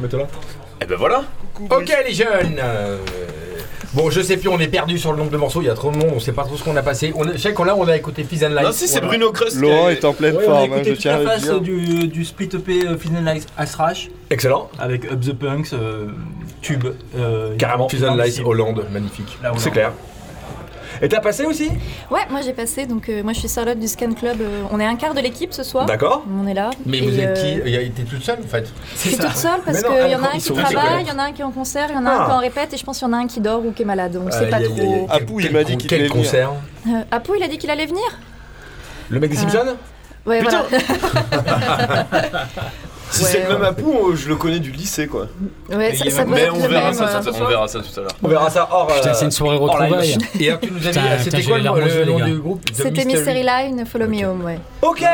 Ah, mets-toi là. Et ben voilà. Ok les jeunes euh, Bon, je sais plus, on est perdu sur le nombre de morceaux, il y a trop de monde, on sait pas trop ce qu'on a passé. On, a- je sais qu'on là, on a écouté Fizz and Light. Non, si, c'est Bruno Crust qui Laurent est en pleine Ouais, on a forme, hein, écouté je toute tiens la à le face dire. du, du split EP euh, Final Ice Ice Rash Excellent. avec Up the Punks, euh, Tube. euh, Carrément, Fizz and Light, ici. Hollande, magnifique. Là, C'est clair. Et t'as passé aussi Ouais, moi j'ai passé, donc euh, moi je suis Charlotte du Scan Club. euh, on est un quart de l'équipe ce soir. D'accord. On est là. Mais Et, vous êtes euh, qui Il a été toute seule en fait Je suis toute seule parce qu'il y en a un qui travaille, il y en a un qui est en concert, il y en a un Ah. qui en répète et je pense qu'il y en a un qui dort ou qui est malade. On sait Aïe, pas trop. Apou, il m'a dit qu'il allait venir. concert Euh, Apu, il a dit qu'il allait venir Le mec des. Simpsons Ouais, Putain. voilà. Si c'est le même euh, je le connais du lycée quoi. Ouais, ça, ça Mais on verra même. ça, euh, ça- on verra ça tout à l'heure. On verra ça hors. Putain, euh, c'est une soirée hors live. retrouvailles. Et alors tu nous as dit, c'était quoi le, nom du groupe The C'était Mystery Line, Follow Me Home, ouais. Ok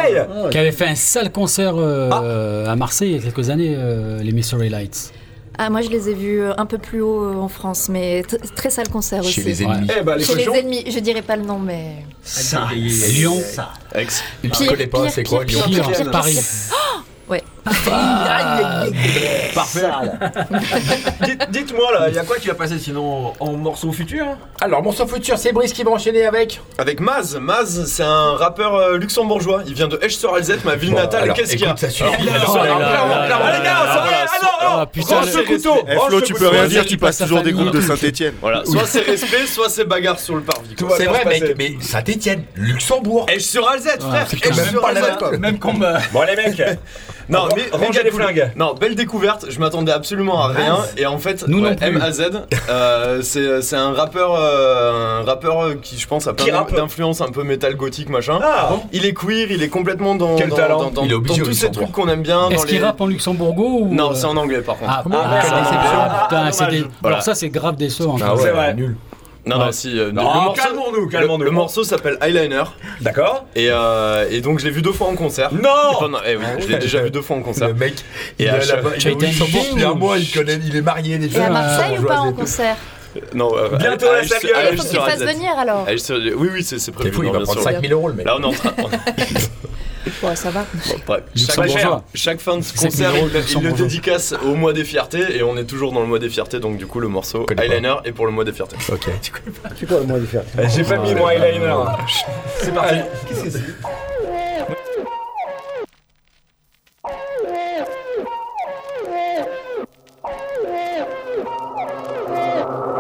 Qui avait fait un sale concert euh, à Marseille il y a quelques années, euh, les Mystery Lights. Ah, moi je les ai vus euh, un peu plus haut euh, en France, mais très sale concert Chez aussi. les ennemis. Eh ben, les Chez les ennemis, je dirais pas le nom, mais. Ça, Lyon. Ex. Je Pire, connais pas, c'est quoi Lyon Paris. Oh Ouais. Parfait. Dites- Dites-moi là, il y a quoi qui va passer sinon en morceau futur Alors, mon son futur, c'est Brice qui va enchaîner avec. Avec Maz, Maz c'est un rappeur euh, luxembourgeois, il vient de Esch-sur-Alzette, ma ville natale, qu'est-ce qu'il y a écoute, ça suffit. Alors, Alors, alors, alors, clairement, alors, clairement, alors, les gars, alors, ça va, alors, ah non, non, Ah, putain, range le couteau Eh range Flo, tu couteau. peux rien dire, tu passe passes toujours des groupes de Saint-Etienne. Voilà, soit c'est respect, soit c'est bagarre sur le parvis. C'est vrai, mec, mais Saint-Etienne, Luxembourg. Esch-sur-Alzette, frère même pas la même com. Même combat. Bon les mecs Non mais Rangez les flingues. Non belle découverte Je m'attendais absolument à rien Et en fait Nous. MAZ euh, C'est c'est un rappeur euh, Un rappeur euh, qui je pense a plein d'influence Un peu métal gothique machin Ah bon Il est queer Il est complètement dans Quel dans, talent. dans, dans- Il est dans tous ces trucs qu'on aime bien dans Est-ce qu'il les- rappe en luxembourgeois ou Non euh, c'est en anglais par contre Ah, Comment ah, Quelle ah, déception. ah, putain, Voilà. Alors ça c'est grave décevant. Ah C'est vrai. nul. Non non si euh, le Non, morceau- calmons-nous, le- calmons-nous. Le morceau s'appelle Eyeliner D'accord et, euh, et donc je l'ai vu deux fois en concert Non Pendant- eh oui, je l'ai déjà vu deux fois en concert Le mec, Et il à est chaque- là-bas, il depuis un mois, il connaît, il est marié des Et à Marseille ou pas en concert Non euh, Bientôt à- la Il faut qu'il sur fasse Alzette. venir alors. Ah, sur- Oui, oui, c'est c'est C'est prévu. fou, il non, va bien prendre sûr. 5000 euros le mec. Là, on est en train. Ouais, ça va. Bon, chaque, fin de concert, il, il le dédicace au mois des fiertés et on est toujours dans le mois des fiertés, donc du coup, le morceau Connais pas. Eyeliner est pour le mois des fiertés. Ok. C'est quoi le mot de faire Eh, J'ai pas mis mon eyeliner. C'est parti. Qu'est-ce que c'est?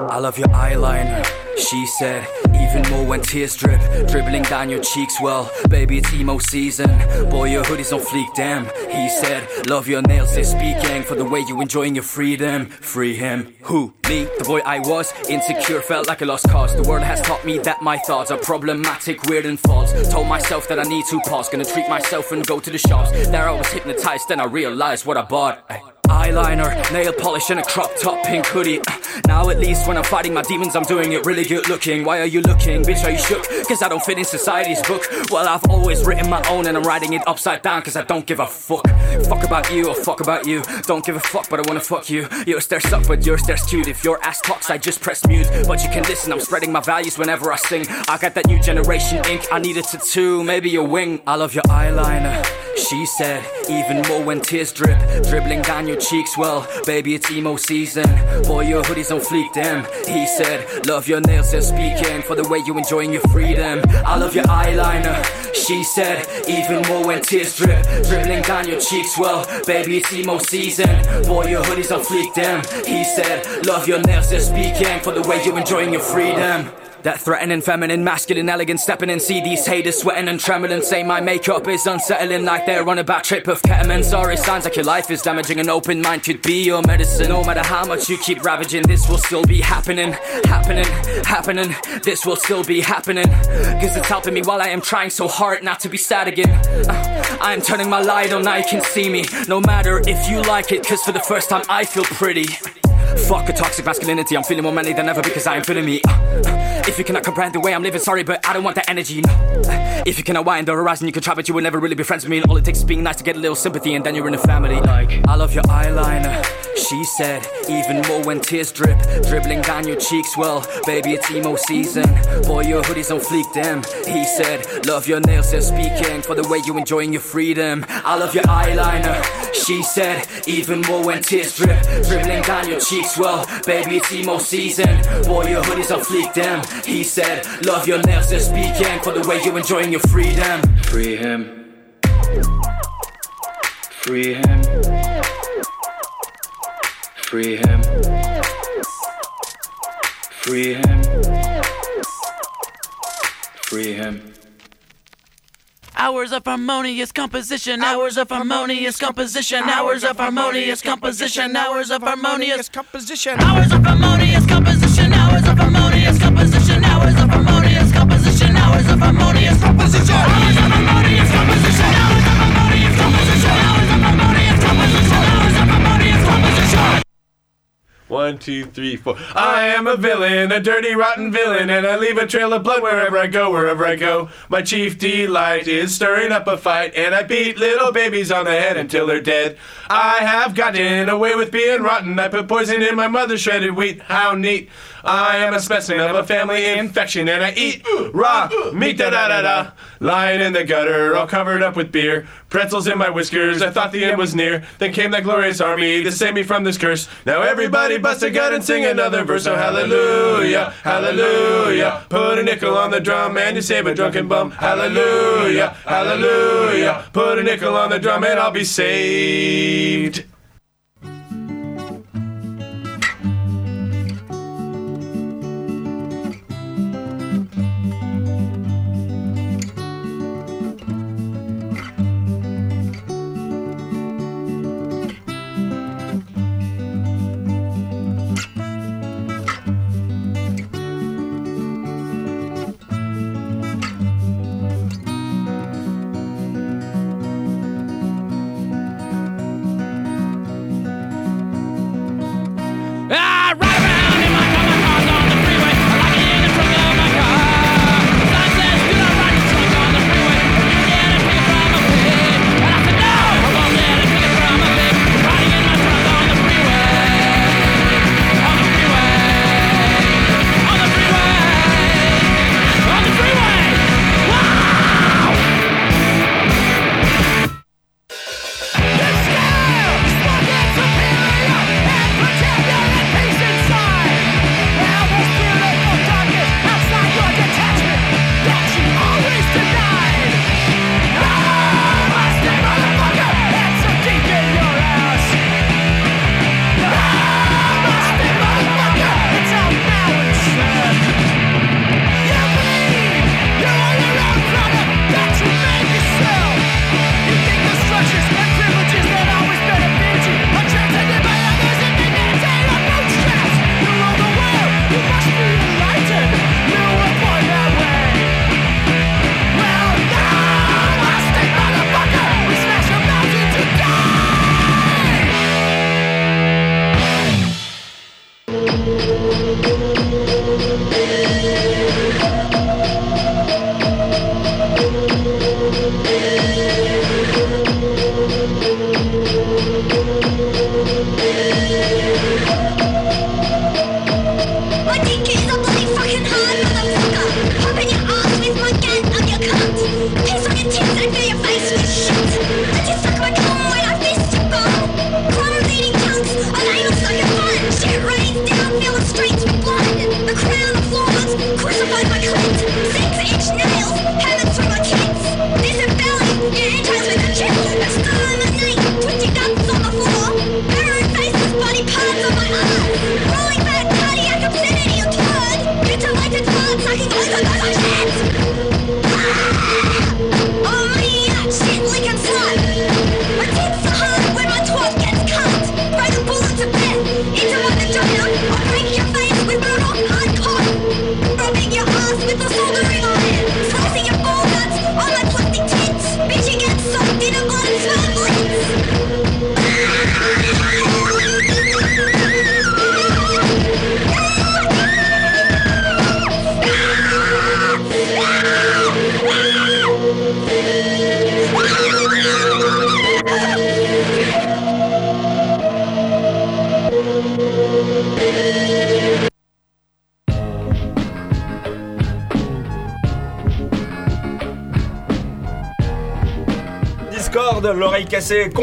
I love your eyeliner. She said, even more when tears drip, dribbling down your cheeks. Well, baby, it's emo season. Boy, your hoodie's on fleek, damn. He said, love your nails, they're speaking for the way you enjoying your freedom. Free him. Who? Me, the boy I was, insecure, felt like a lost cause. The world has taught me that my thoughts are problematic, weird, and false. Told myself that I need to pause, gonna treat myself and go to the shops. There I was hypnotized, then I realized what I bought. Eyeliner, nail polish, and a crop top pink hoodie. Now at least when I'm fighting my demons, I'm doing it really good looking. Why are you looking? Bitch, are you shook? Cause I don't fit in society's book. Well, I've always written my own and I'm writing it upside down cause I don't give a fuck. Fuck about you or fuck about you. Don't give a fuck, but I wanna fuck you. Your stare suck, but your stare's cute. If your ass talks, I just press mute. But you can listen, I'm spreading my values whenever I sing. I got that new generation ink, I need a tattoo, maybe a wing. I love your eyeliner. She said, even more when tears drip, dribbling down your cheeks. Well, baby, it's emo season. Boy, your hoodie's on fleek, damn. He said, love your nails, they're speaking for the way you enjoying your freedom. I love your eyeliner. She said, even more when tears drip, dribbling down your cheeks. Well, baby, it's emo season. Boy, your hoodie's on fleek, damn. He said, love your nails, they're speaking for the way you enjoying your freedom. That threatening, feminine, masculine, elegant, stepping in. See these haters sweating and trembling. Say my makeup is unsettling, like they're on a bad trip of ketamine. Sorry, sounds like your life is damaging. An open mind could be your medicine. No matter how much you keep ravaging, this will still be happening, happening, happening. This will still be happening. Cause it's helping me while I am trying so hard not to be sad again. Uh, I am turning my light on, now you can see me. No matter if you like it, cause for the first time I feel pretty. Fuck a toxic masculinity, I'm feeling more manly than ever because I am feeling me. Uh, If you cannot comprehend the way I'm living, sorry, but I don't want that energy. Uh, If you cannot wind the horizon, you can try, but you will never really be friends with me. And All it takes is being nice to get a little sympathy, and then you're in a family. Like, I love your eyeliner, she said, even more when tears drip, dribbling down your cheeks. Well, baby, it's emo season. Boy, your hoodie's don't fleek, them. He said, love your nails, they're speaking for the way you enjoying your freedom. I love your eyeliner, she said, even more when tears drip, dribbling down your cheeks. Well, baby, it's emo season. Boy, your hoodie's on fleek, damn. He said, love your nails, they're speaking for the way you're enjoying your freedom. Free him. Free him. Free him. Free him. Free him. Hours of harmonious composition, hours of harmonious composition, hours of harmonious composition, hours of harmonious composition, hours of harmonious composition, hours of harmonious composition, hours of harmonious composition, hours of harmonious composition, hours of harmonious composition, One, two, three, four. I am a villain, a dirty, rotten villain, and I leave a trail of blood wherever I go, wherever I go. My chief delight is stirring up a fight, and I beat little babies on the head until they're dead. I have gotten away with being rotten. I put poison in my mother's shredded wheat. How neat. I am a specimen of a family infection, and I eat raw meat, da da da da. Lying in the gutter, all covered up with beer. Pretzels in my whiskers, I thought the end was near. Then came that glorious army to save me from this curse. Now everybody bust a gut and sing another verse. Oh, hallelujah, hallelujah. Put a nickel on the drum and you save a drunken bum. Hallelujah, hallelujah. Put a nickel on the drum and I'll be saved.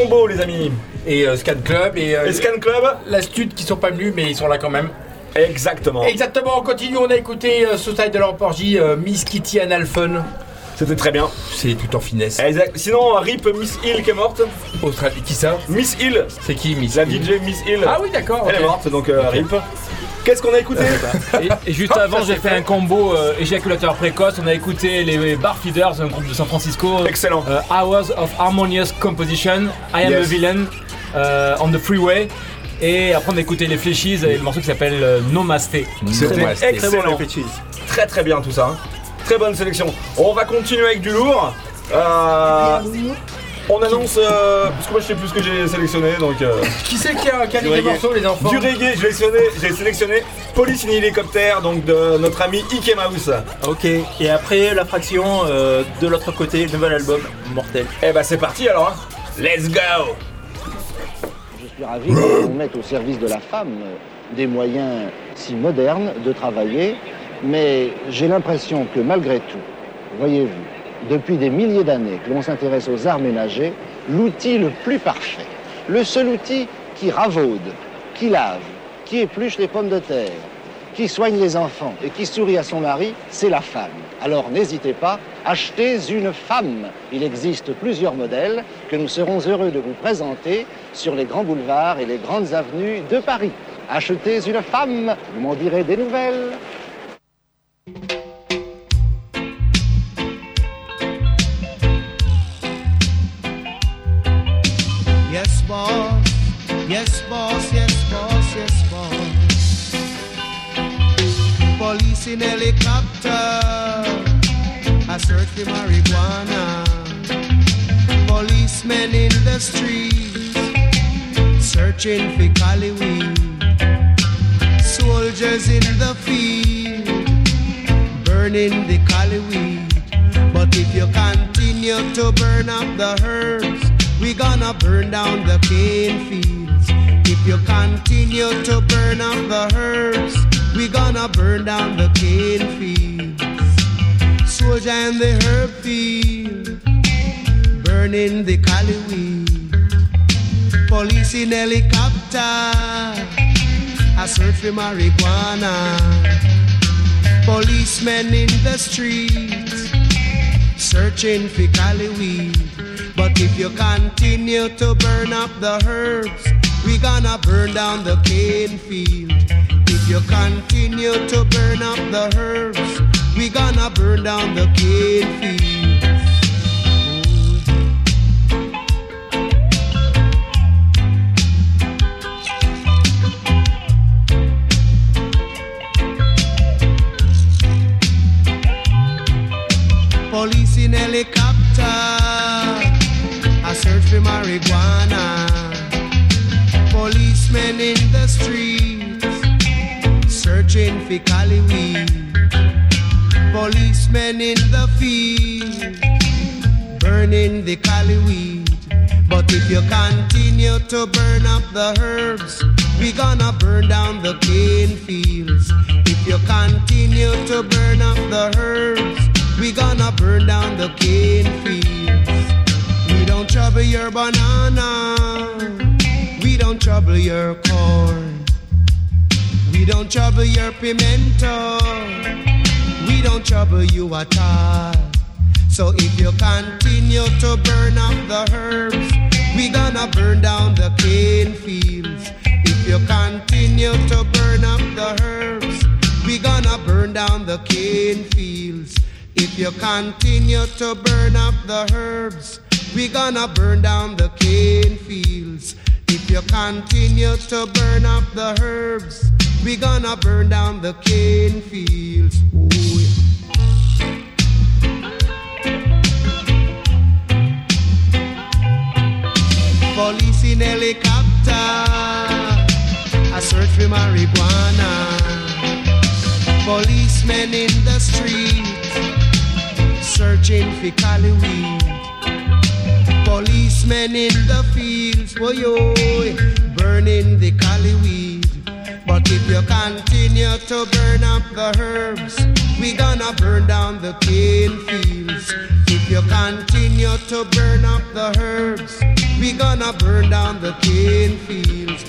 Combo les amis. Et euh, Scan Club et, euh, Et Scan Club. La Stud qui sont pas venus mais ils sont là quand même. Exactement. Exactement, on continue, on a écouté euh, Society de l'Emporgie, euh, Miss Kitty and Alphen. C'était très bien. C'est tout en finesse. Exact. Sinon, Rip Miss Hill qui est morte. Australie, qui ça? Miss Hill. C'est qui Miss La Hill? DJ Miss Hill. Ah oui, d'accord. Elle ok. est morte, donc euh. Rip. Qu'est-ce qu'on a écouté Et, et juste Hop, avant, j'ai fait fait. un combo euh, éjaculateur précoce. On a écouté les Bar Feeders, un groupe de San Francisco. Excellent. Euh, Hours of Harmonious Composition, I Am Yes. a Villain, euh, On the Freeway. Et après, on a écouté les Fléchis et le morceau qui s'appelle euh, Nomasté. C'était excellent. Très très bien tout ça. hein. Très bonne sélection. On va continuer avec du lourd. Euh, on annonce. euh, parce que moi je sais plus ce que j'ai sélectionné donc. euh, Qui c'est qui a, mis les reggae. morceaux, les enfants Du reggae, j'ai sélectionné, j'ai sélectionné Police in Helicopter, donc de notre ami Ike Mouse. Ok, et après la fraction euh, de l'autre côté, nouvel album, Mortel. Eh bah c'est parti alors. hein. Let's go Je suis ravi qu'on mette au service de la femme des moyens si modernes de travailler, mais j'ai l'impression que malgré tout, voyez-vous, depuis des milliers d'années que l'on s'intéresse aux arts ménagers, l'outil le plus parfait, le seul outil qui ravaude, qui lave, qui épluche les pommes de terre, qui soigne les enfants et qui sourit à son mari, c'est la femme. Alors n'hésitez pas, achetez une femme. Il existe plusieurs modèles que nous serons heureux de vous présenter sur les grands boulevards et les grandes avenues de Paris. Achetez une femme, vous m'en direz des nouvelles. In helicopter. I search for marijuana. Policemen in the streets. Searching for cali weed. Soldiers in the field. Burning the cali weed. But if you continue to burn up the herbs, we gonna burn down the cane fields. You continue to burn up the herbs, we gonna burn down the cane fields. Soldier in the herb field, burning the cali weed. Police in helicopter, I search for marijuana. Policemen in the streets, searching for cali weed. But if you continue to burn up the herbs, we gonna burn down the cane field. If you continue to burn up the herbs, we gonna burn down the cane field. Cali weed. Policemen in the field, burning the cali weed. But if you continue to burn up the herbs, we gonna burn down the cane fields. If you continue to burn up the herbs, we gonna burn down the cane fields. We don't trouble your banana. We don't trouble your corn. We don't trouble your pimento. We don't trouble you at all. So if you continue to burn up the herbs, we gonna burn down the cane fields. If you continue to burn up the herbs, we gonna burn down the cane fields. If you continue to burn up the herbs, we gonna burn down the cane fields. If you continue to burn up the herbs, we gonna burn down the cane fields. Ooh, yeah. Police in helicopter, I search for marijuana. Policemen in the street, searching for cali weed. Policemen in the fields, boy, oh, burning the cali weed. But if you continue to burn up the herbs, we gonna burn down the cane fields. If you continue to burn up the herbs, we gonna burn down the cane fields.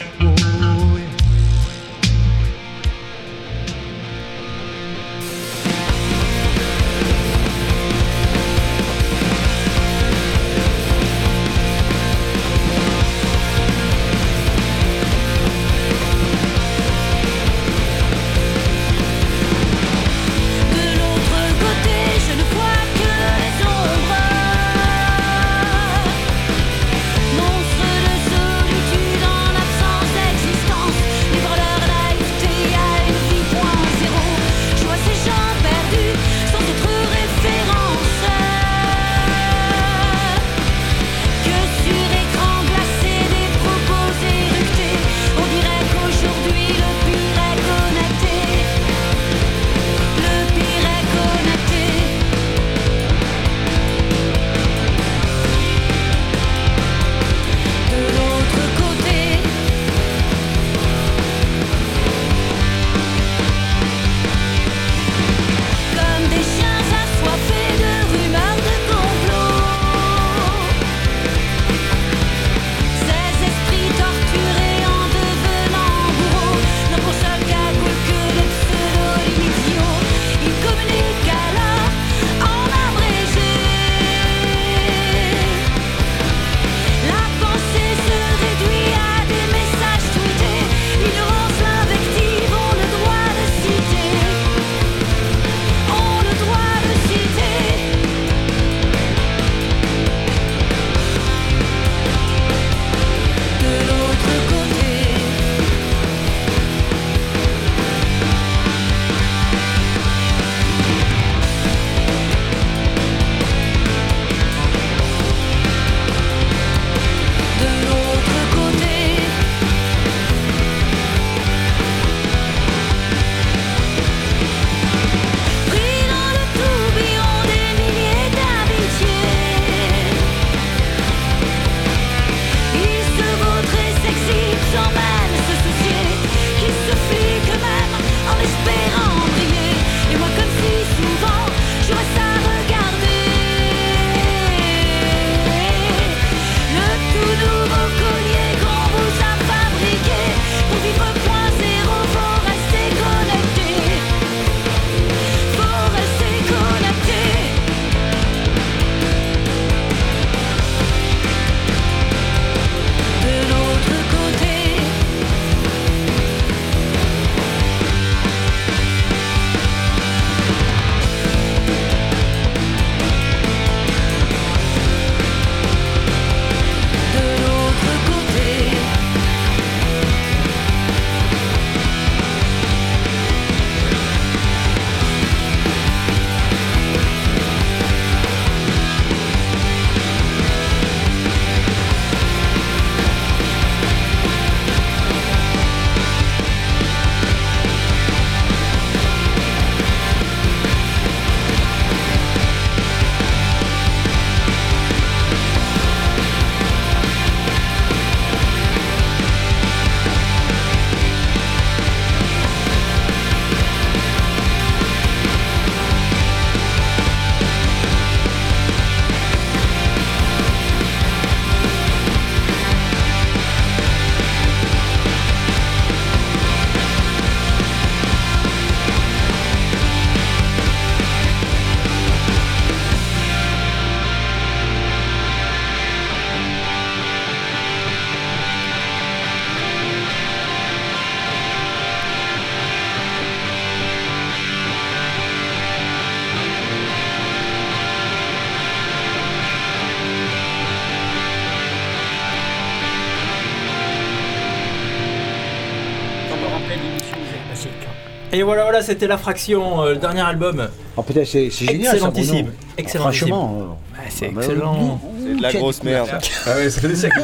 Et voilà, voilà, c'était la fraction, euh, le dernier album. Oh, peut-être c'est c'est génial ça, Excellentissime. Bruno. Excellentissime. Franchement. euh, Ouais, c'est ah, bah, excellent. C'est de la grosse merde. Ah ouais, ça fait des siècles.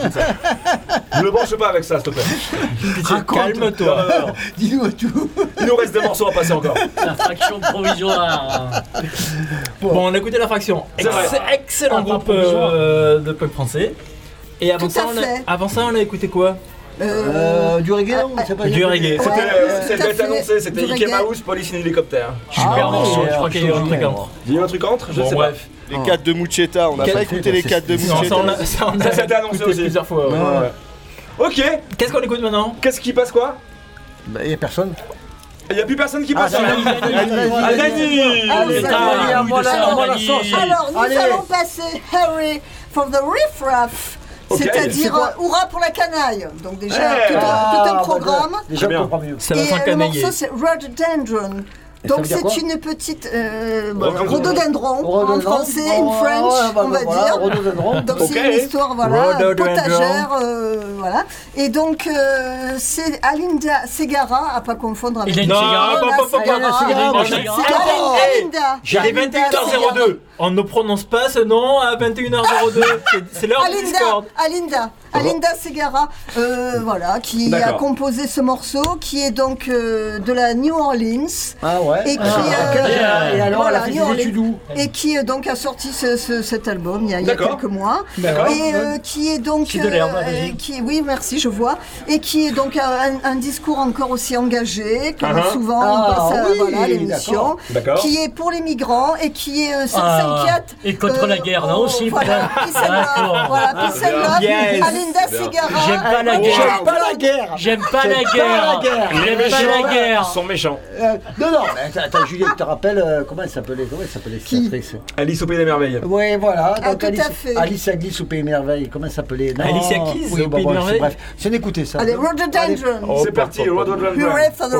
Ne le branche pas avec ça, s'il te plaît. Calme-toi. Dis-nous tout. Il nous reste des morceaux à passer encore. La fraction provisoire. Bon, on a écouté la fraction. C'est vrai. Ex- excellent Ah, groupe euh, de punk français. Et avant Tout ça, a, avant ça, on a écouté quoi? Euh, du reggae, non C'est pas Du reggae. Ouais, C'était été fait. annoncé, c'était Mickey. Mouse, Police in Hélicoptère. Super Ah, morceau, ouais, je crois qu'il y a eu un truc entre. Il y a eu un truc entre Je Bon, sais bref. pas. Les 4 de Mucheta, on n'a pas écouté les 4 de Non, Mucheta. ça, a- ça, été annoncé aussi. plusieurs fois. ouais. Ouais, ouais. Ok. Qu'est-ce qu'on écoute maintenant? Qu'est-ce qui passe quoi? Il n'y a personne. Il n'y a plus personne qui passe. Ah. Ah, Allez, Alors, nous Allez. allons passer Harry for the Riff Raff. C'est-à-dire euh, Hurrah pour la canaille. Donc déjà, Eh. tout, un, Ah, tout un bah, programme. déjà, on comprend mieux. Ça va Et euh, le morceau, c'est Rhododendron. Et Donc c'est une petite euh, Rhododendron. rhododendron en français, Oh, in French, ouais, bah, on va voilà, dire. rhododendron. Donc c'est une histoire voilà potagère, euh, voilà. Et donc euh, c'est Alinda Segara, à pas confondre avec. Alinda Segara, Alinda Segara. Alinda 21h02. On ne prononce pas ce nom à 21h02. C'est- l'heure du Alinda, Discord. Alinda, Alinda Segara, euh, voilà, qui a composé ce morceau, qui est donc euh, de la New Orleans. Ah ouais. Et qui, Ah, euh, et alors, elle a voilà, fait New ses Orleans. études où Et qui euh, donc a sorti ce- ce- cet album il y a, il y a D'accord. quelques mois. D'accord. Et euh, qui est donc. C'est de euh, qui, oui, merci, je vois. Et qui est donc un, un discours encore aussi engagé, comme Uh-huh. souvent Ah, on passe à oui, voilà, l'émission. d'accord. D'accord. Qui est pour les migrants et qui est, euh, Ah, s'inquiète. et contre la guerre, non, aussi, Voilà. Yes. Alinda Segara. J'aime pas la euh, guerre. J'aime pas la guerre. J'aime pas la guerre. J'aime Les pas méchants, la guerre. Ils sont méchants. Euh, non, non, attends, Juliette, tu te rappelles euh, comment elle s'appelait Comment elle s'appelait cette actrice Alice au pays des merveilles. Oui, voilà. Ah, donc tout à Alice, fait. Alice à Glisse au Pays Merveille. Comment elle s'appelait Keys oui, au bon, Pays des Merveilles Bref, c'est d'écouter ça. Allez, Rhododendron. Oh, C'est parti, Rhododendron. Hurray for the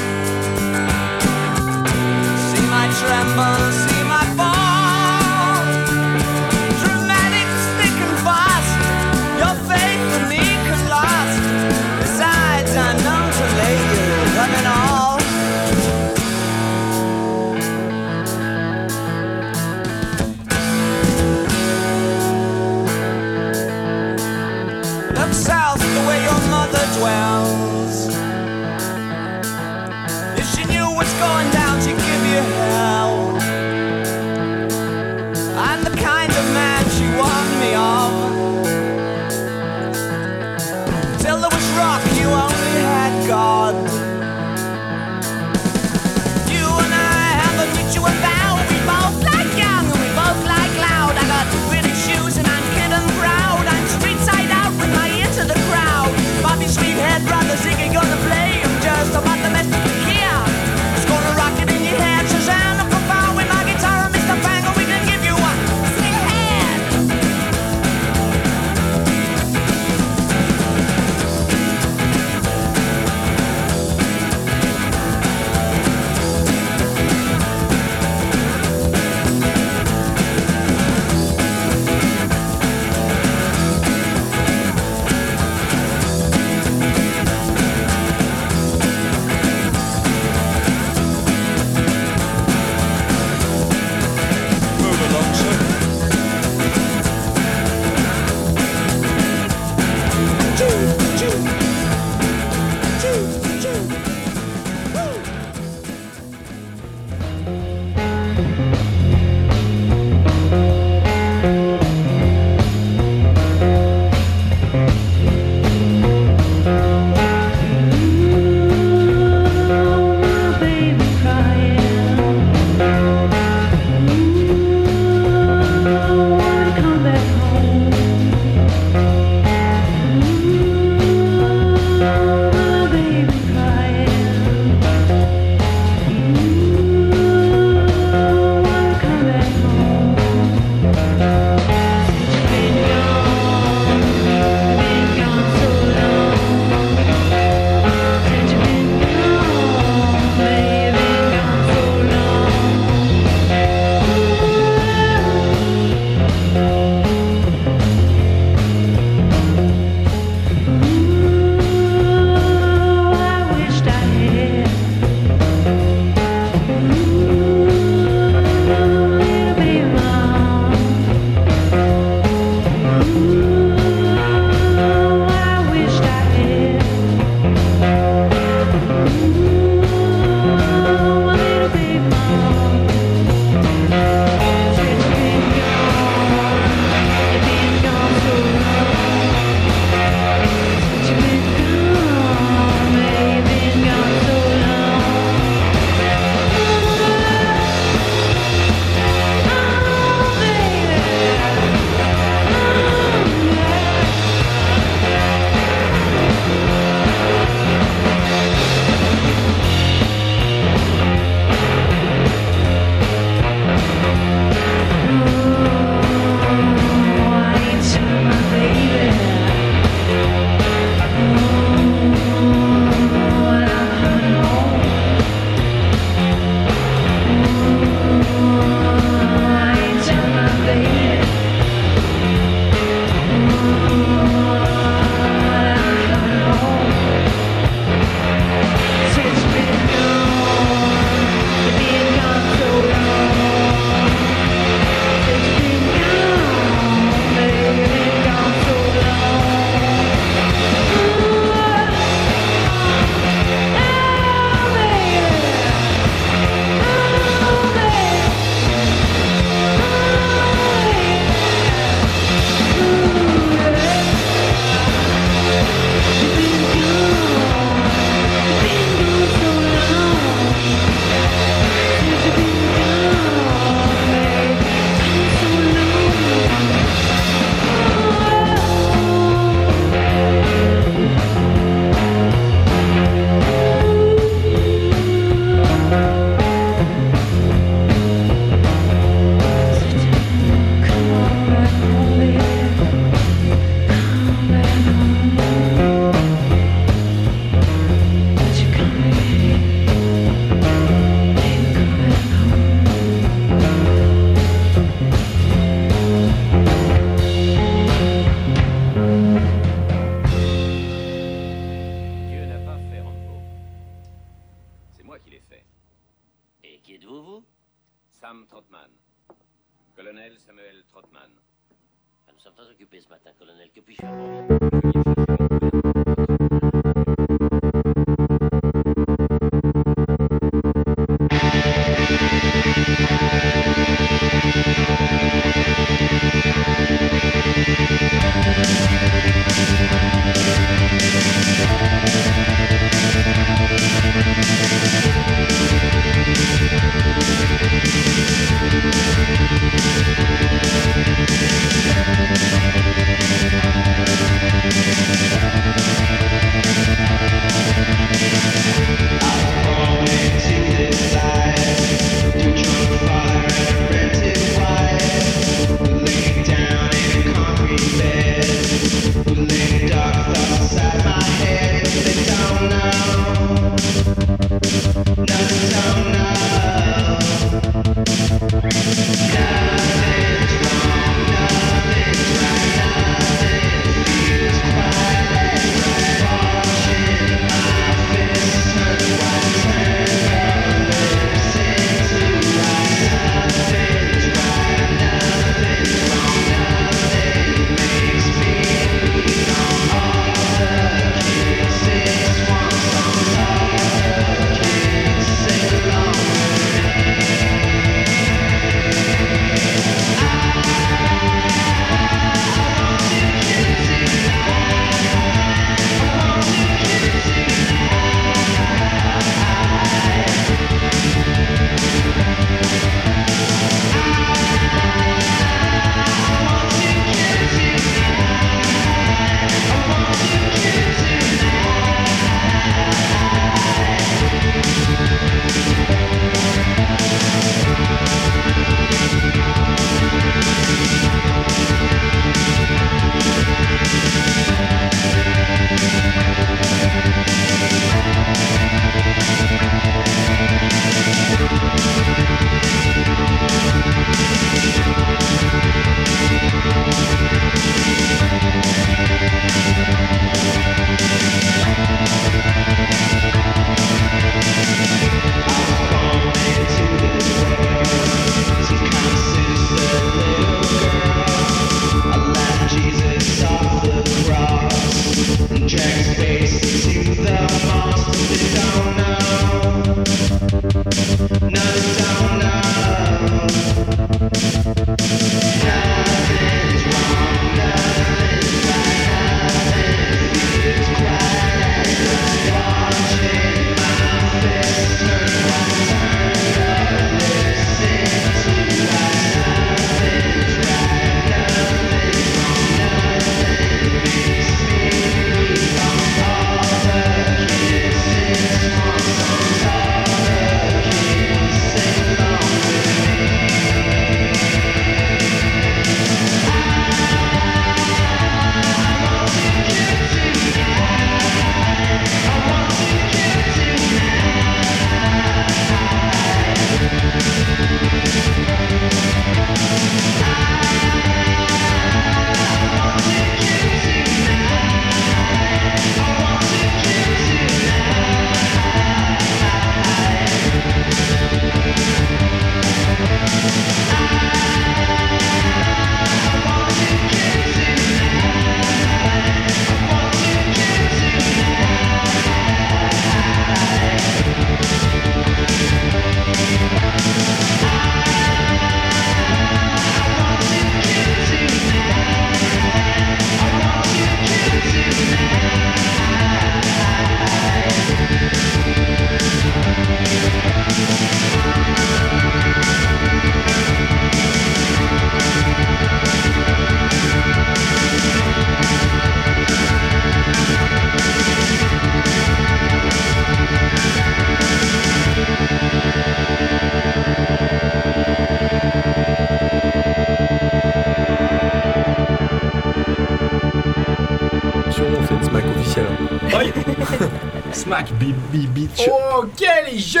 Smack Bibi Beach. Oh, quel jeune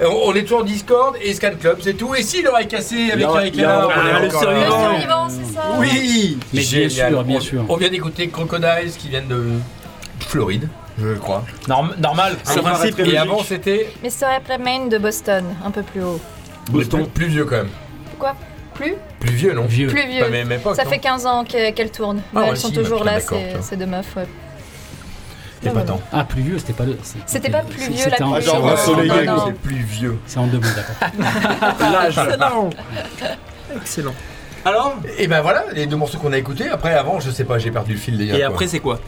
Euh, on est toujours en Discord et Scan Club, c'est tout. Et si l'oreille cassée avec Eric Lénard, ah, on est le survivant. c'est ça. Oui Mais bien sûr, bien sûr. On vient d'écouter Crocodiles qui viennent de Floride. Je crois. Norm- normal. Ah, sur principe Et logique. avant, c'était Mr. Appleman de Boston, un peu plus haut. Boston. Plus, plus vieux quand même. Quoi? Plus? Plus vieux, non? Vieux. Plus vieux. Pas même époque. Ça non? fait 15 ans que- qu'elles tournent. Ah Mais ouais, elles sont si, toujours bah, là, ces deux meufs. ouais. Et pas tant. Ah, plus vieux, c'était pas le. C'était pas plus vieux, la C'était c'est en- vieux. Ensoleillé, c'est plus vieux. c'est en deux mots, d'accord. L'âge. Excellent. Excellent. Alors Et ben voilà, les deux morceaux qu'on a écoutés. Après, avant, je sais pas, j'ai perdu le fil déjà. Et après, c'est quoi?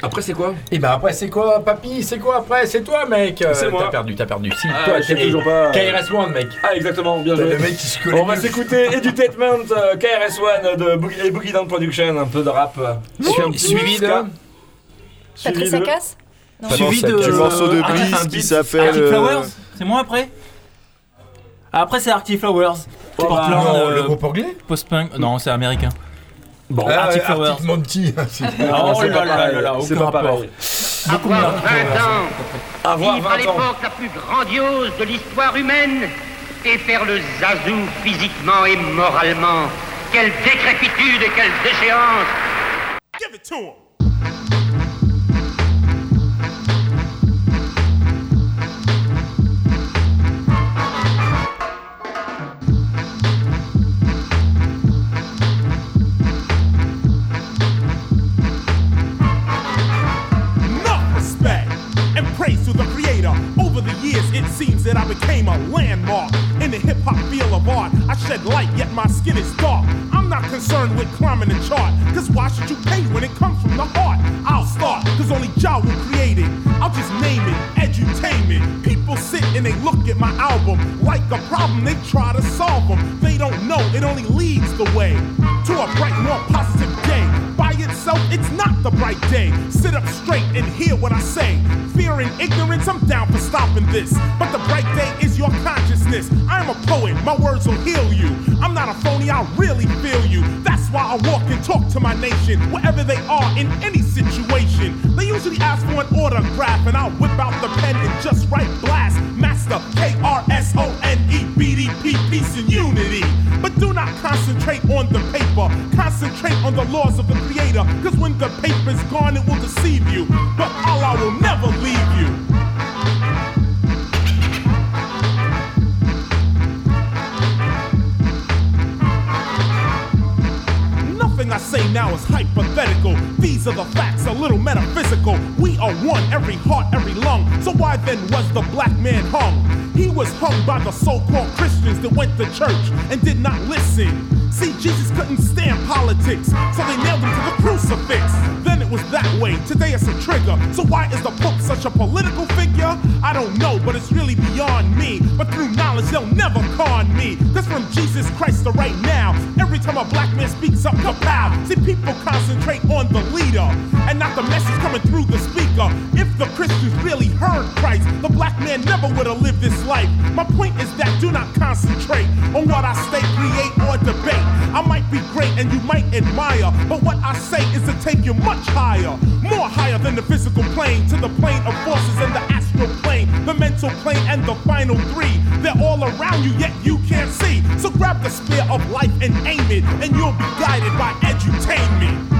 Après, c'est quoi? Et ben après, c'est quoi, papy? C'est quoi après? C'est toi, mec Euh, C'est moi. T'as perdu, t'as perdu. Si, Ah, toi, t'es- toujours pas. KRS-One, mec. Ah, exactement, bien joué. le mec qui se connaît On va s'écouter Edutainment, euh, KRS-One de Boogie, et Boogie Down Production, un peu de rap. Suivi- de- Patrice de- Casse Non. Suivi de- du morceau de Ah, un qui s'appelle. Arctic euh, Flowers C'est moi après Ah, Après, c'est Arctic Flowers. Oh, Portland, non, euh, le groupe anglais Post-punk. Non, c'est américain. Bon, Ah, Arctic ouais, Flowers. Arctic Monty. c'est- Oh c'est là pas là là là, c'est aucun pas rapport. Beaucoup. Avoir 20 ans, Avoir vivre à 20 ans. l'époque la plus grandiose de l'histoire humaine et faire le zazou physiquement et moralement. Quelle décrépitude et quelle déchéance Give it to him. It seems that I became a landmark in the hip hop field of art. I shed light, yet my skin is dark. I'm not concerned with climbing the chart, cause why should you pay when it comes from the heart? I'll start, cause only Jah will create it. I'll just name it, edutainment. People sit and they look at my album like a problem, they try to solve them. They don't know, it only leads the way to a bright, more positive day. By itself, it's not the bright day. Sit up straight and hear what I say. Fear and ignorance, I'm down for stopping this. But the bright day is your consciousness. I am a poet, my words will heal you. I'm not a phony, I really feel you. That's why I walk and talk to my nation, wherever they are in any situation. They usually ask for an autograph, and I'll whip out the pen and just write blast. K R S O N E B D P, peace and unity. But do not concentrate on the paper, concentrate on the laws of the creator. Cause when the paper's gone, it will deceive you. But Allah will never leave you. I say now is hypothetical. These are the facts, a little metaphysical. We are one, every heart, every lung. So why then was the black man hung? He was hung by the so-called Christians that went to church and did not listen. See, Jesus couldn't stand politics, so they nailed him to the crucifix. Then it was that way, today it's a trigger. So why is the Pope such a political figure? I don't know, but it's really beyond me. But through knowledge, they'll never con me. Cause from Jesus Christ to right now, every time a black man speaks up, kapow. See, people concentrate on the leader and not the message coming through the speaker. If the Christians really heard Christ, the black man never would have lived this life. My point is that do not concentrate on what I state, create, or debate. I might be great and you might admire, but what I say is to take you much higher, more higher than the physical plane, to the plane of forces and the astral plane, the mental plane and the final three. They're all around you, yet you can't see. So grab the spear of life and aim it, and you'll be guided by edutainment.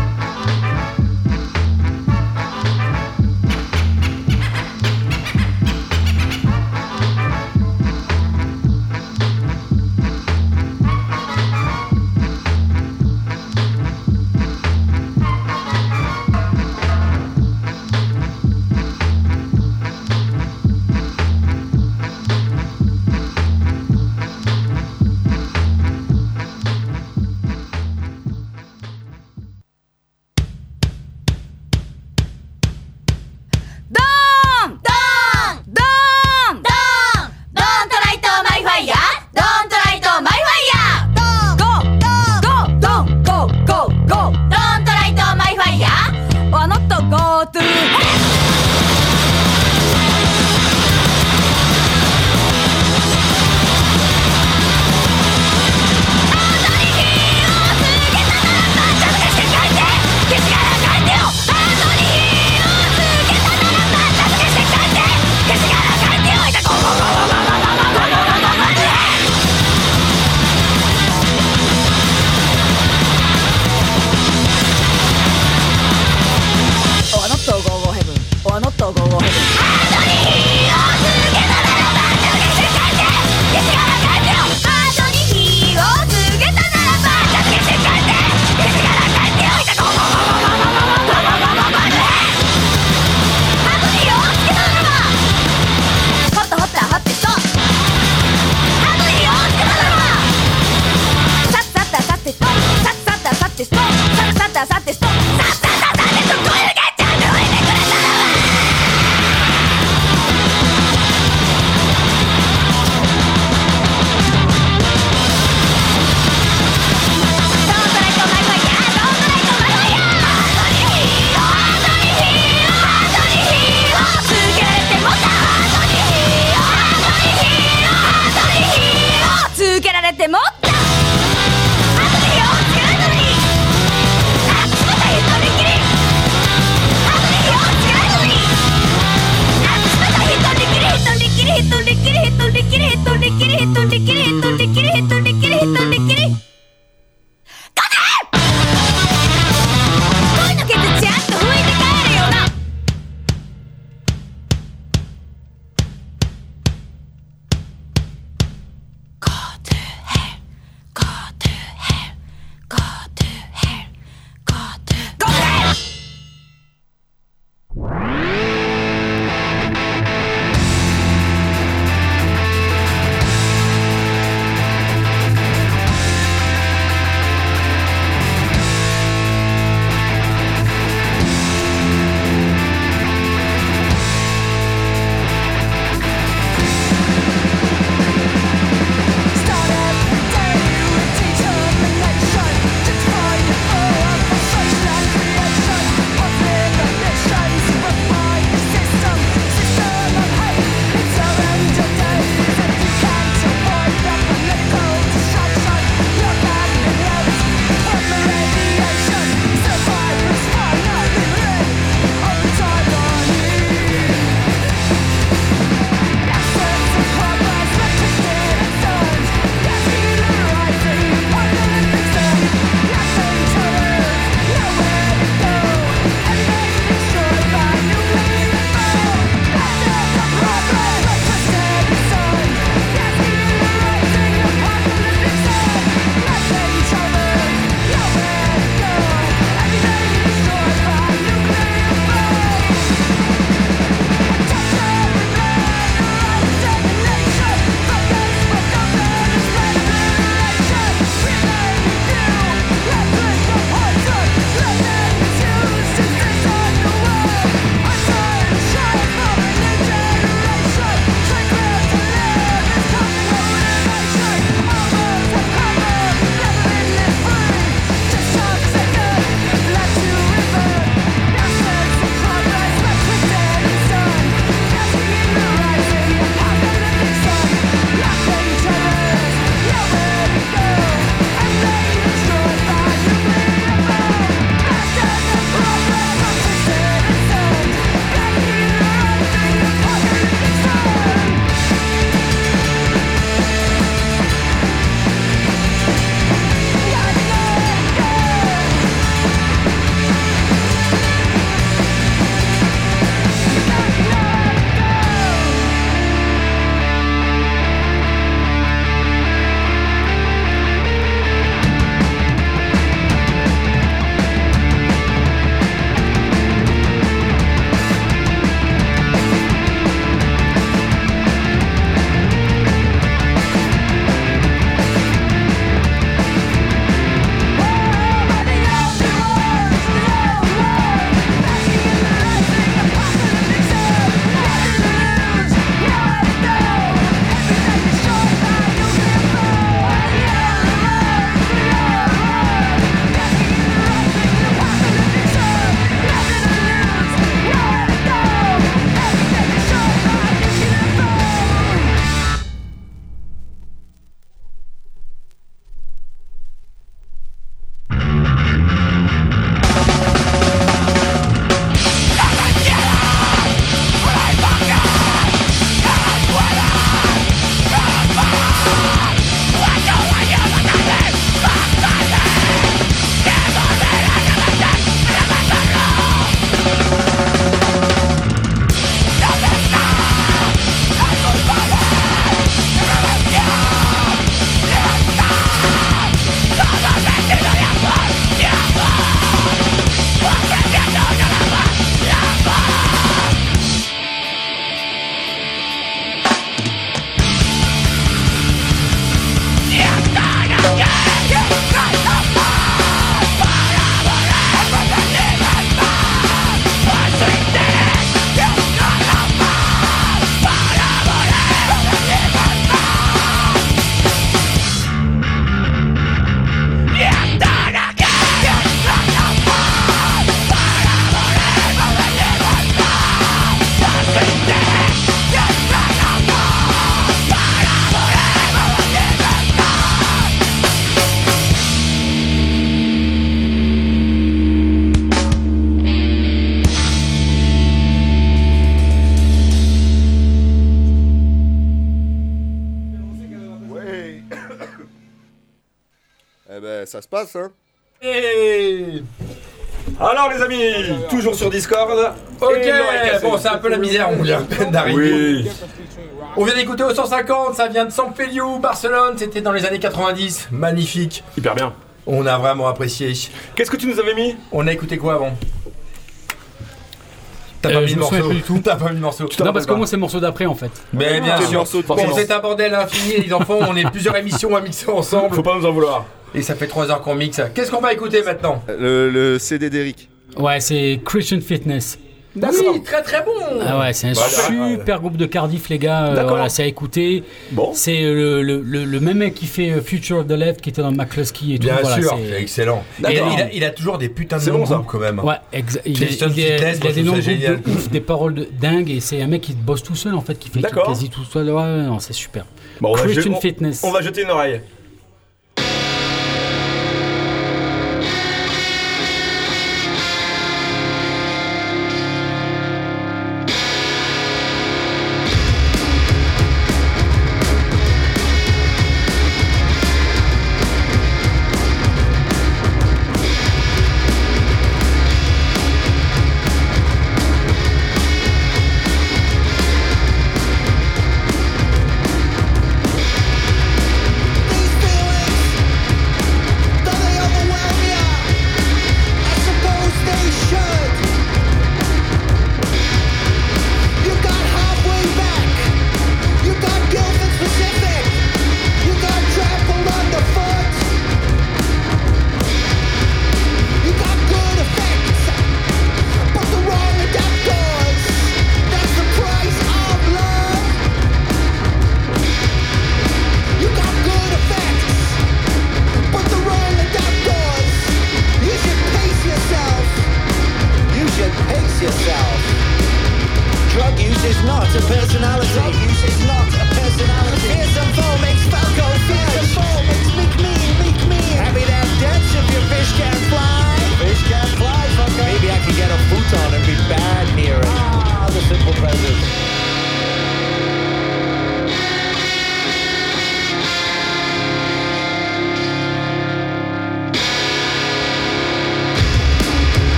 Passe, hein. Et... Alors les amis, toujours sur Discord. Ok, bon, c'est un peu la misère, on vient à peine d'arriver. Oui. On vient d'écouter au 150, ça vient de San Feliu, Barcelone, c'était dans les années 90. Magnifique. Hyper bien. On a vraiment apprécié. Qu'est-ce que tu nous avais mis? On a écouté quoi avant? T'as Euh, pas mis souviens morceau du tout. T'as pas mis de morceau Non, parce que moi, c'est le morceau d'après en fait. Mais bien Ah, sûr, morceau de bon, c'est un bordel infini, les enfants, on est plusieurs émissions à mixer ensemble. Faut pas nous en vouloir. Et ça fait 3 heures qu'on mixe. Qu'est-ce qu'on va écouter maintenant Le, le CD d'Eric. Ouais, c'est Christian Fitness. Oui, très très bon Ah ouais, c'est un super groupe de Cardiff, les gars. Euh, D'accord. voilà, c'est à écouter. Bon. C'est euh, le, le, le même mec qui fait euh, Future of the Left, qui était dans McCluskey et tout. Bien voilà, sûr, c'est- c'est excellent. Et D'accord. il, a, il a toujours des putains de noms bon, quand même. Ouais, exa- il, il il a des noms de ouf, des paroles de dingue, et c'est un mec qui bosse tout seul en fait, qui fait D'accord. quasi tout seul. Ouais, non, c'est super. Bon, on va, Christian je- Fitness. on va jeter une oreille.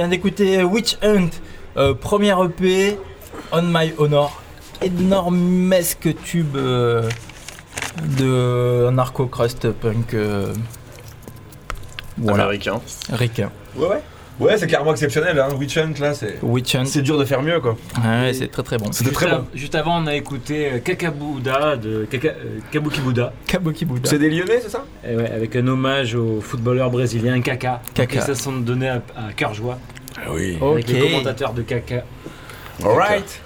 Vient d'écouter Witch Hunt, euh, premier EP, On My Honor. Énormesque tube euh, de narco-crust punk. euh, voilà. Américain. Ricain. Ouais, ouais. Ouais, c'est carrément exceptionnel, hein. Witch Hunt là, c'est. Witch Hunt. C'est dur de faire mieux quoi. Ouais, c'est très très bon. C'était très Juste bon. Juste avant, on a écouté euh, Kakabuda de Kaka, euh, Kabuki Buddha. Kabuki Buddha. C'est des Lyonnais, c'est ça? Et ouais, avec un hommage au footballeur brésilien Kaka. Kaka. Et ça sont donné à, à cœur joie. Ah oui. Avec Ok. le commentateur de Kaka. Alright.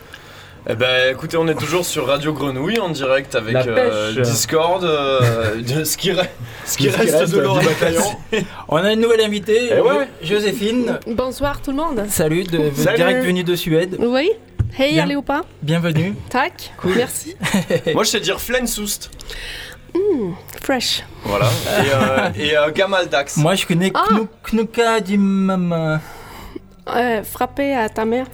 Eh ben écoutez, on est toujours sur Radio Grenouille en direct avec euh. Discord, euh, de ce qui, re- ce qui reste, reste de bataillon. On a une nouvelle invitée, Eh ouais. Joséphine. Bonsoir tout le monde. Salut, de, Salut. direct venue de Suède. Oui. Hey, allez ou pas? Bienvenue. Tac. Merci. Moi je sais dire Flensust. Hmm, fresh. Voilà. Et, euh, et euh, Gamaldax. Moi je connais Ah. Knu- Knuka Dimama. Euh, frapper à ta mère.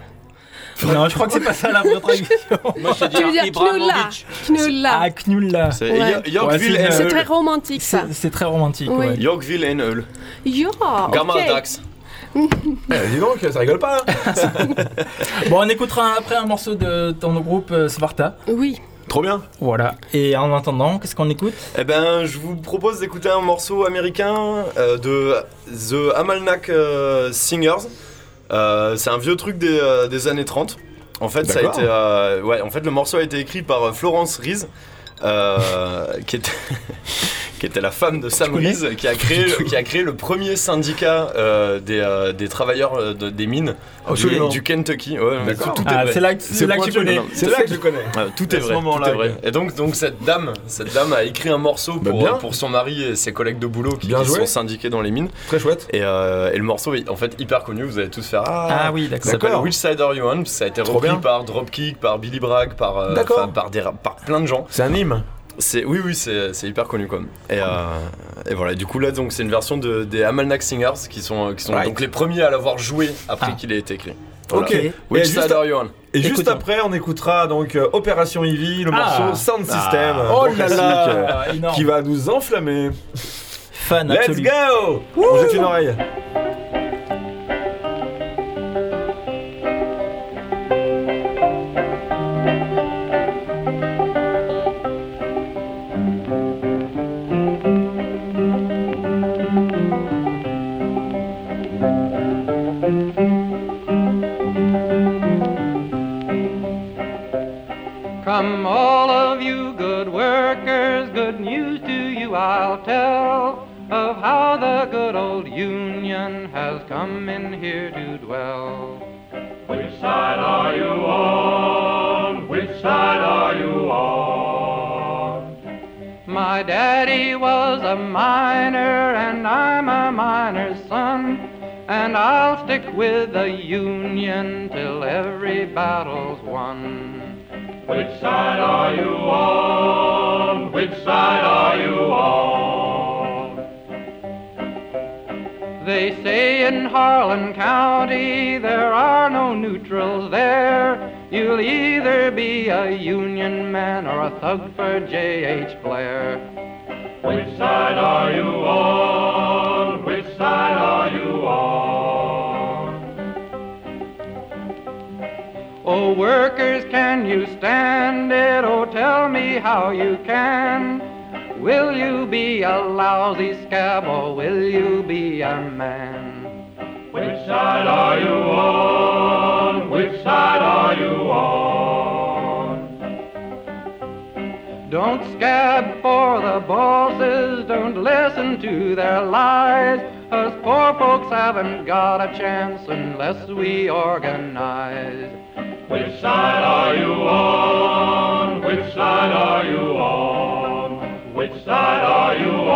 Non, je crois que c'est pas ça la vraie traduction. Moi je Tu veux dire knulla. Knulla. Ah, Knulla. C'est Ouais. Yo- Yorkville Ouais, and C'est Hull. très romantique ça. C'est- C'est très romantique, Oui. ouais. Yorkville and Hull. Yo, ok. Gamaldax. Eh, dis donc, ça rigole pas. hein. Bon, on écoutera après un morceau de ton groupe euh, Svarta. Oui. Trop bien. Voilà. Et en attendant, qu'est-ce qu'on écoute? Eh ben, je vous propose d'écouter un morceau américain euh, de The Amalnak euh, Singers. Euh, c'est un vieux truc des, euh, des années 30. En fait, ça a été, euh, ouais, en fait, le morceau a été écrit par Florence euh, qui était qui était la femme de Sam qui a créé qui a créé le premier syndicat euh, des, euh, des travailleurs euh, de- des mines du, Kentucky. Ouais, tout, tout Ah, c'est là que- c'est là que tu pointu, connais. non, non, C'est là que je connais. Tout est vrai. moment-là, tout est vrai. Et donc, donc cette dame, cette dame a écrit un morceau Bah, pour, son mari et ses collègues de boulot qui, sont syndiqués dans les mines. Très chouette. Et, euh, et le morceau est en fait hyper connu. Vous allez tous faire ah. Ah oui, d'accord. Ça s'appelle. Which Side Are You On? Ça a été repris par Dropkick, par Billy Bragg, par euh, par des par plein de gens. C'est un hymne. C'est oui oui c'est c'est hyper connu quoi. Et, euh, et voilà du coup là donc c'est une version de, des Amalnak Singers qui sont qui sont Right. donc les premiers à l'avoir joué après Ah. qu'il ait été écrit. Ok. Et Which juste, Side Are You On? et juste après, on écoutera donc euh, Opération Ivy, le Ah. morceau Sound System, Ah. Oh là là, euh, qui va nous enflammer. Fan Let's absolu. go On jette une oreille. Come in here to dwell. Which side are you on? Which side are you on? My daddy was a miner, and I'm a miner's son. And I'll stick with the Union till every battle's won. Which side are you on? Which side are you on? They say in Harlan County there are no neutrals there. You'll either be a Union man or a thug for J.H. Blair. Which side are you on? Which side are you on? Oh, workers, can you stand it? Oh, tell me how you can. Will you be a lousy scab or will you be a man? Which side are you on? Which side are you on? Don't scab for the bosses, don't listen to their lies. Us poor folks haven't got a chance unless we organize. Which side are you on? Which side are you on? Which side are you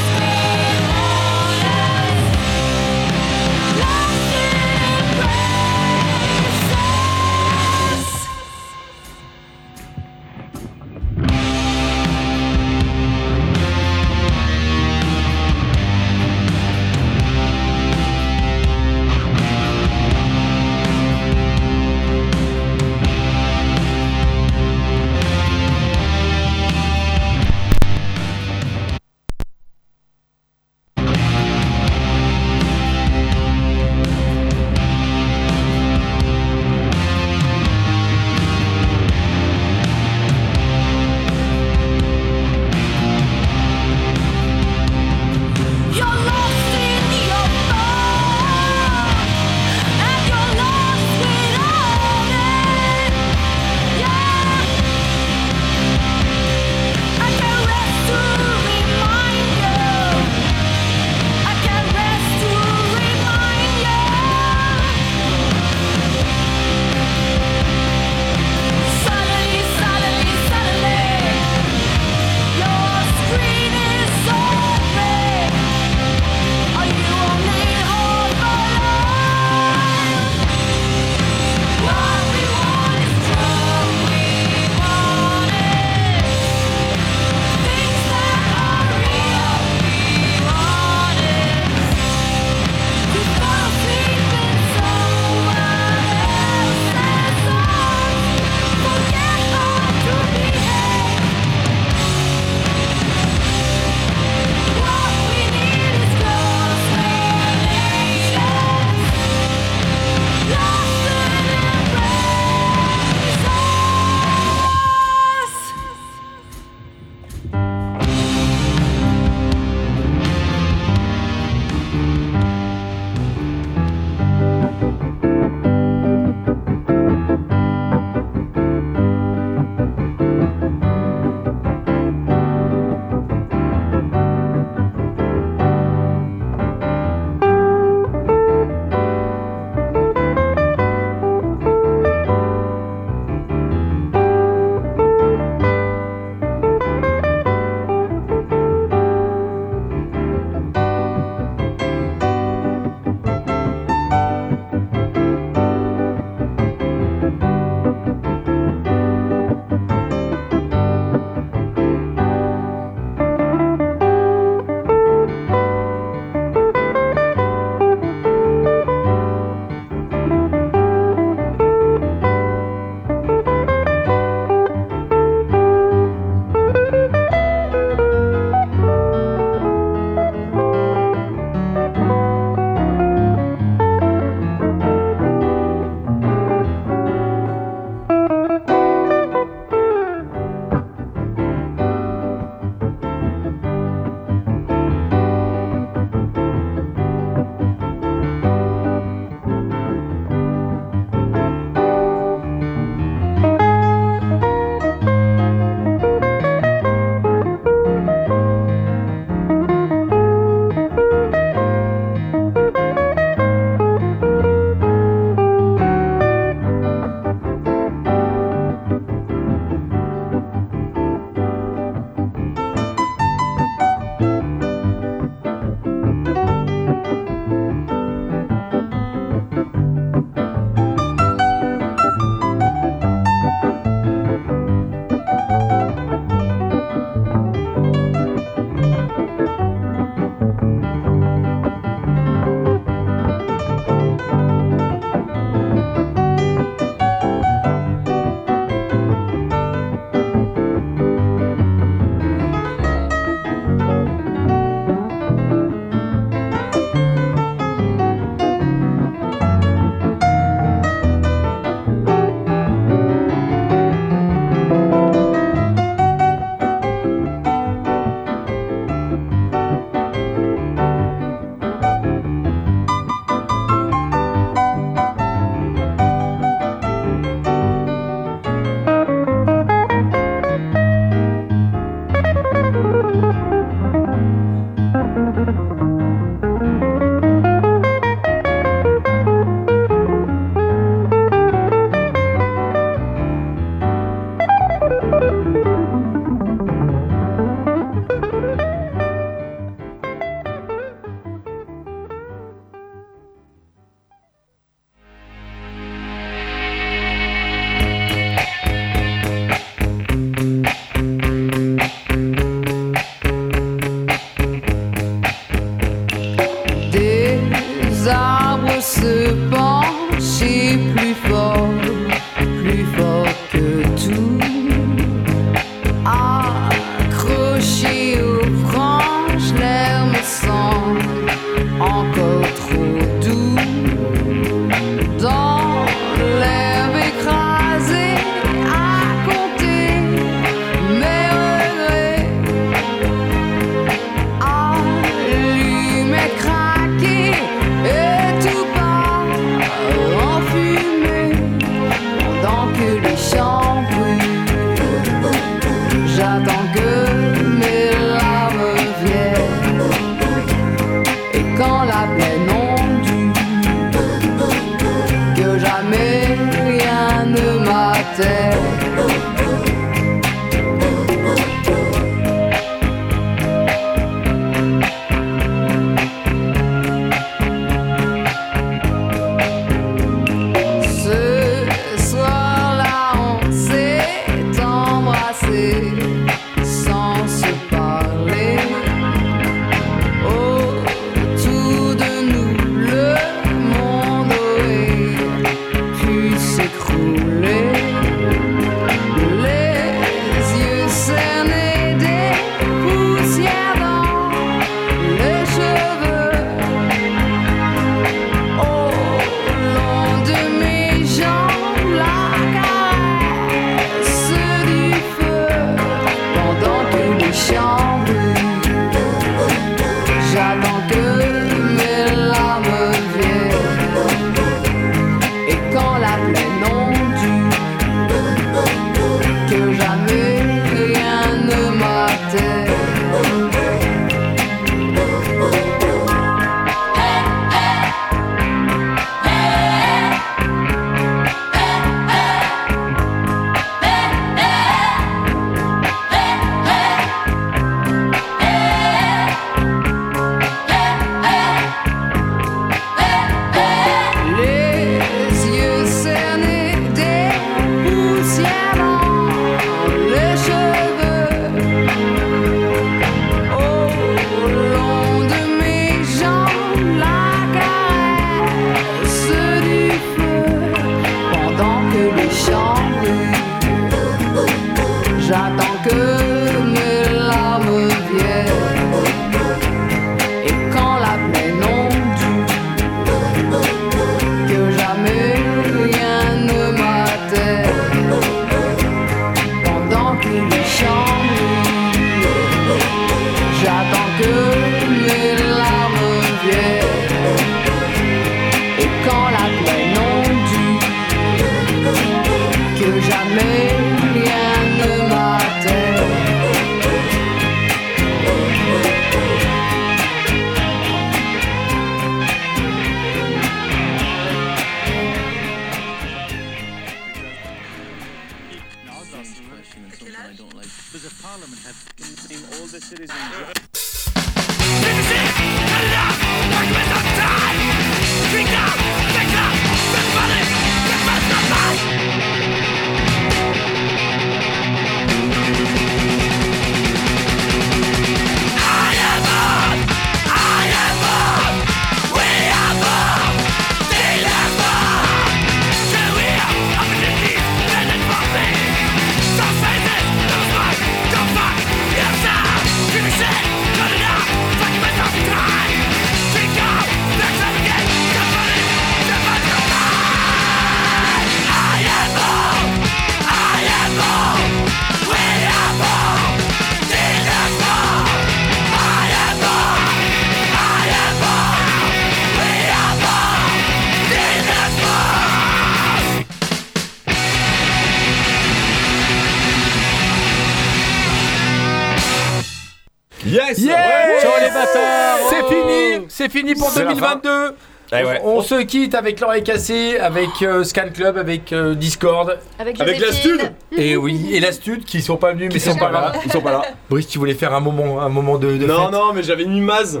fini C'est fini pour C'est la 2022 Eh ouais. On se quitte avec l'oreille cassée, avec euh, Scan Club, avec euh, Discord. Avec Avec la Joséphine. Stud Et oui, et la Stud qui sont pas venus, mais Qui sont pas là. Ils sont pas là. Brice, tu voulais faire un moment, un moment de, de Non, fête non, mais j'avais mis Maz.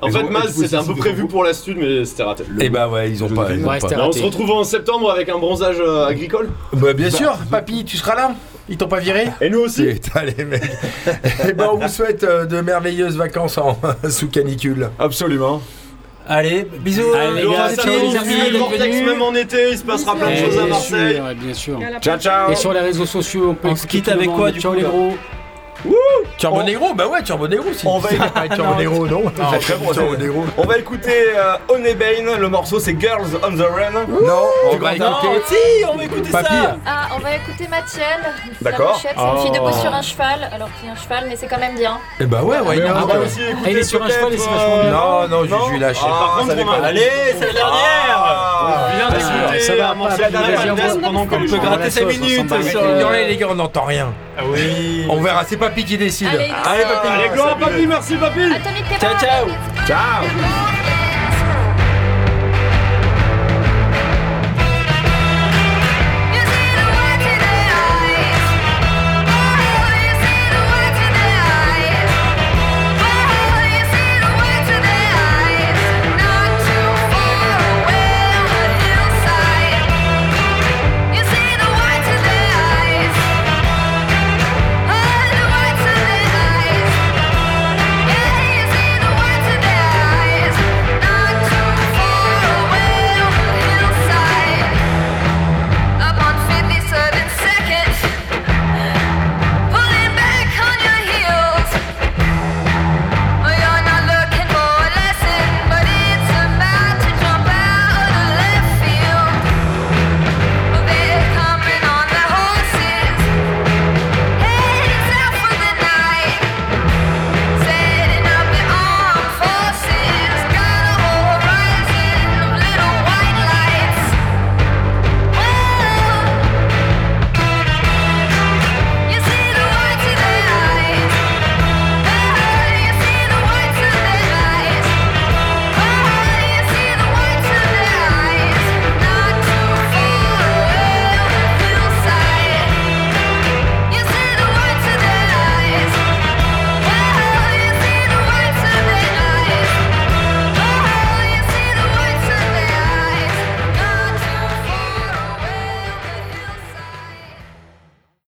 En Ils fait, ont- Maz, c'était un peu prévu pour la stud, mais c'était raté. Eh bah ouais, ils ont pas. ils ont pas. Bah, on se retrouve en septembre avec un bronzage euh, agricole Bah bien sûr, papy, tu seras là Ils t'ont pas viré Et nous aussi Putain les mecs Eh ben on vous souhaite euh, de merveilleuses vacances en sous canicule. Absolument. Allez, bisous Allez, les gars, ça Vortex, même en été, il se passera plein de choses à bien Marseille. sûr, ouais, bien sûr. Ciao, ciao. Et sur les réseaux sociaux, on peut On se écouter quitte tout le avec monde. quoi, du Ciao coup, les là gros. Turbo On- Negro Bah ouais, Turbo Negro si On va- Ça pas être Turbo Non. Negro, non Non, Très bon Turbo Negro. On va écouter euh, Honeybein, le morceau c'est Girls on the Run. Non, on tu vas va écouter-. Si, on va écouter Papy. ça Ah, va écouter Mathiel. D'accord. La Rochette, c'est une fille Oh. debout sur un cheval. Alors qu'il y a un cheval, mais c'est quand même bien. Eh bah ouais, ouais, Mais non, on va euh, aussi écouter Ah, il est sur un cheval et c'est vachement euh, bien. Non, non, je suis lâché. Ah, Par contre, on Allez, c'est la dernière Ah, On Ah, d'écouter ça va un pas, morceau puis de vas-y, Daniel on va- pendant que On les peut gratter la 5 sauce, on minutes les gars, on n'entend rien. Ah oui. On verra, c'est Papy qui décide. Allez, Papy. Allez, papy, merci, papy. Ciao, ciao. Ciao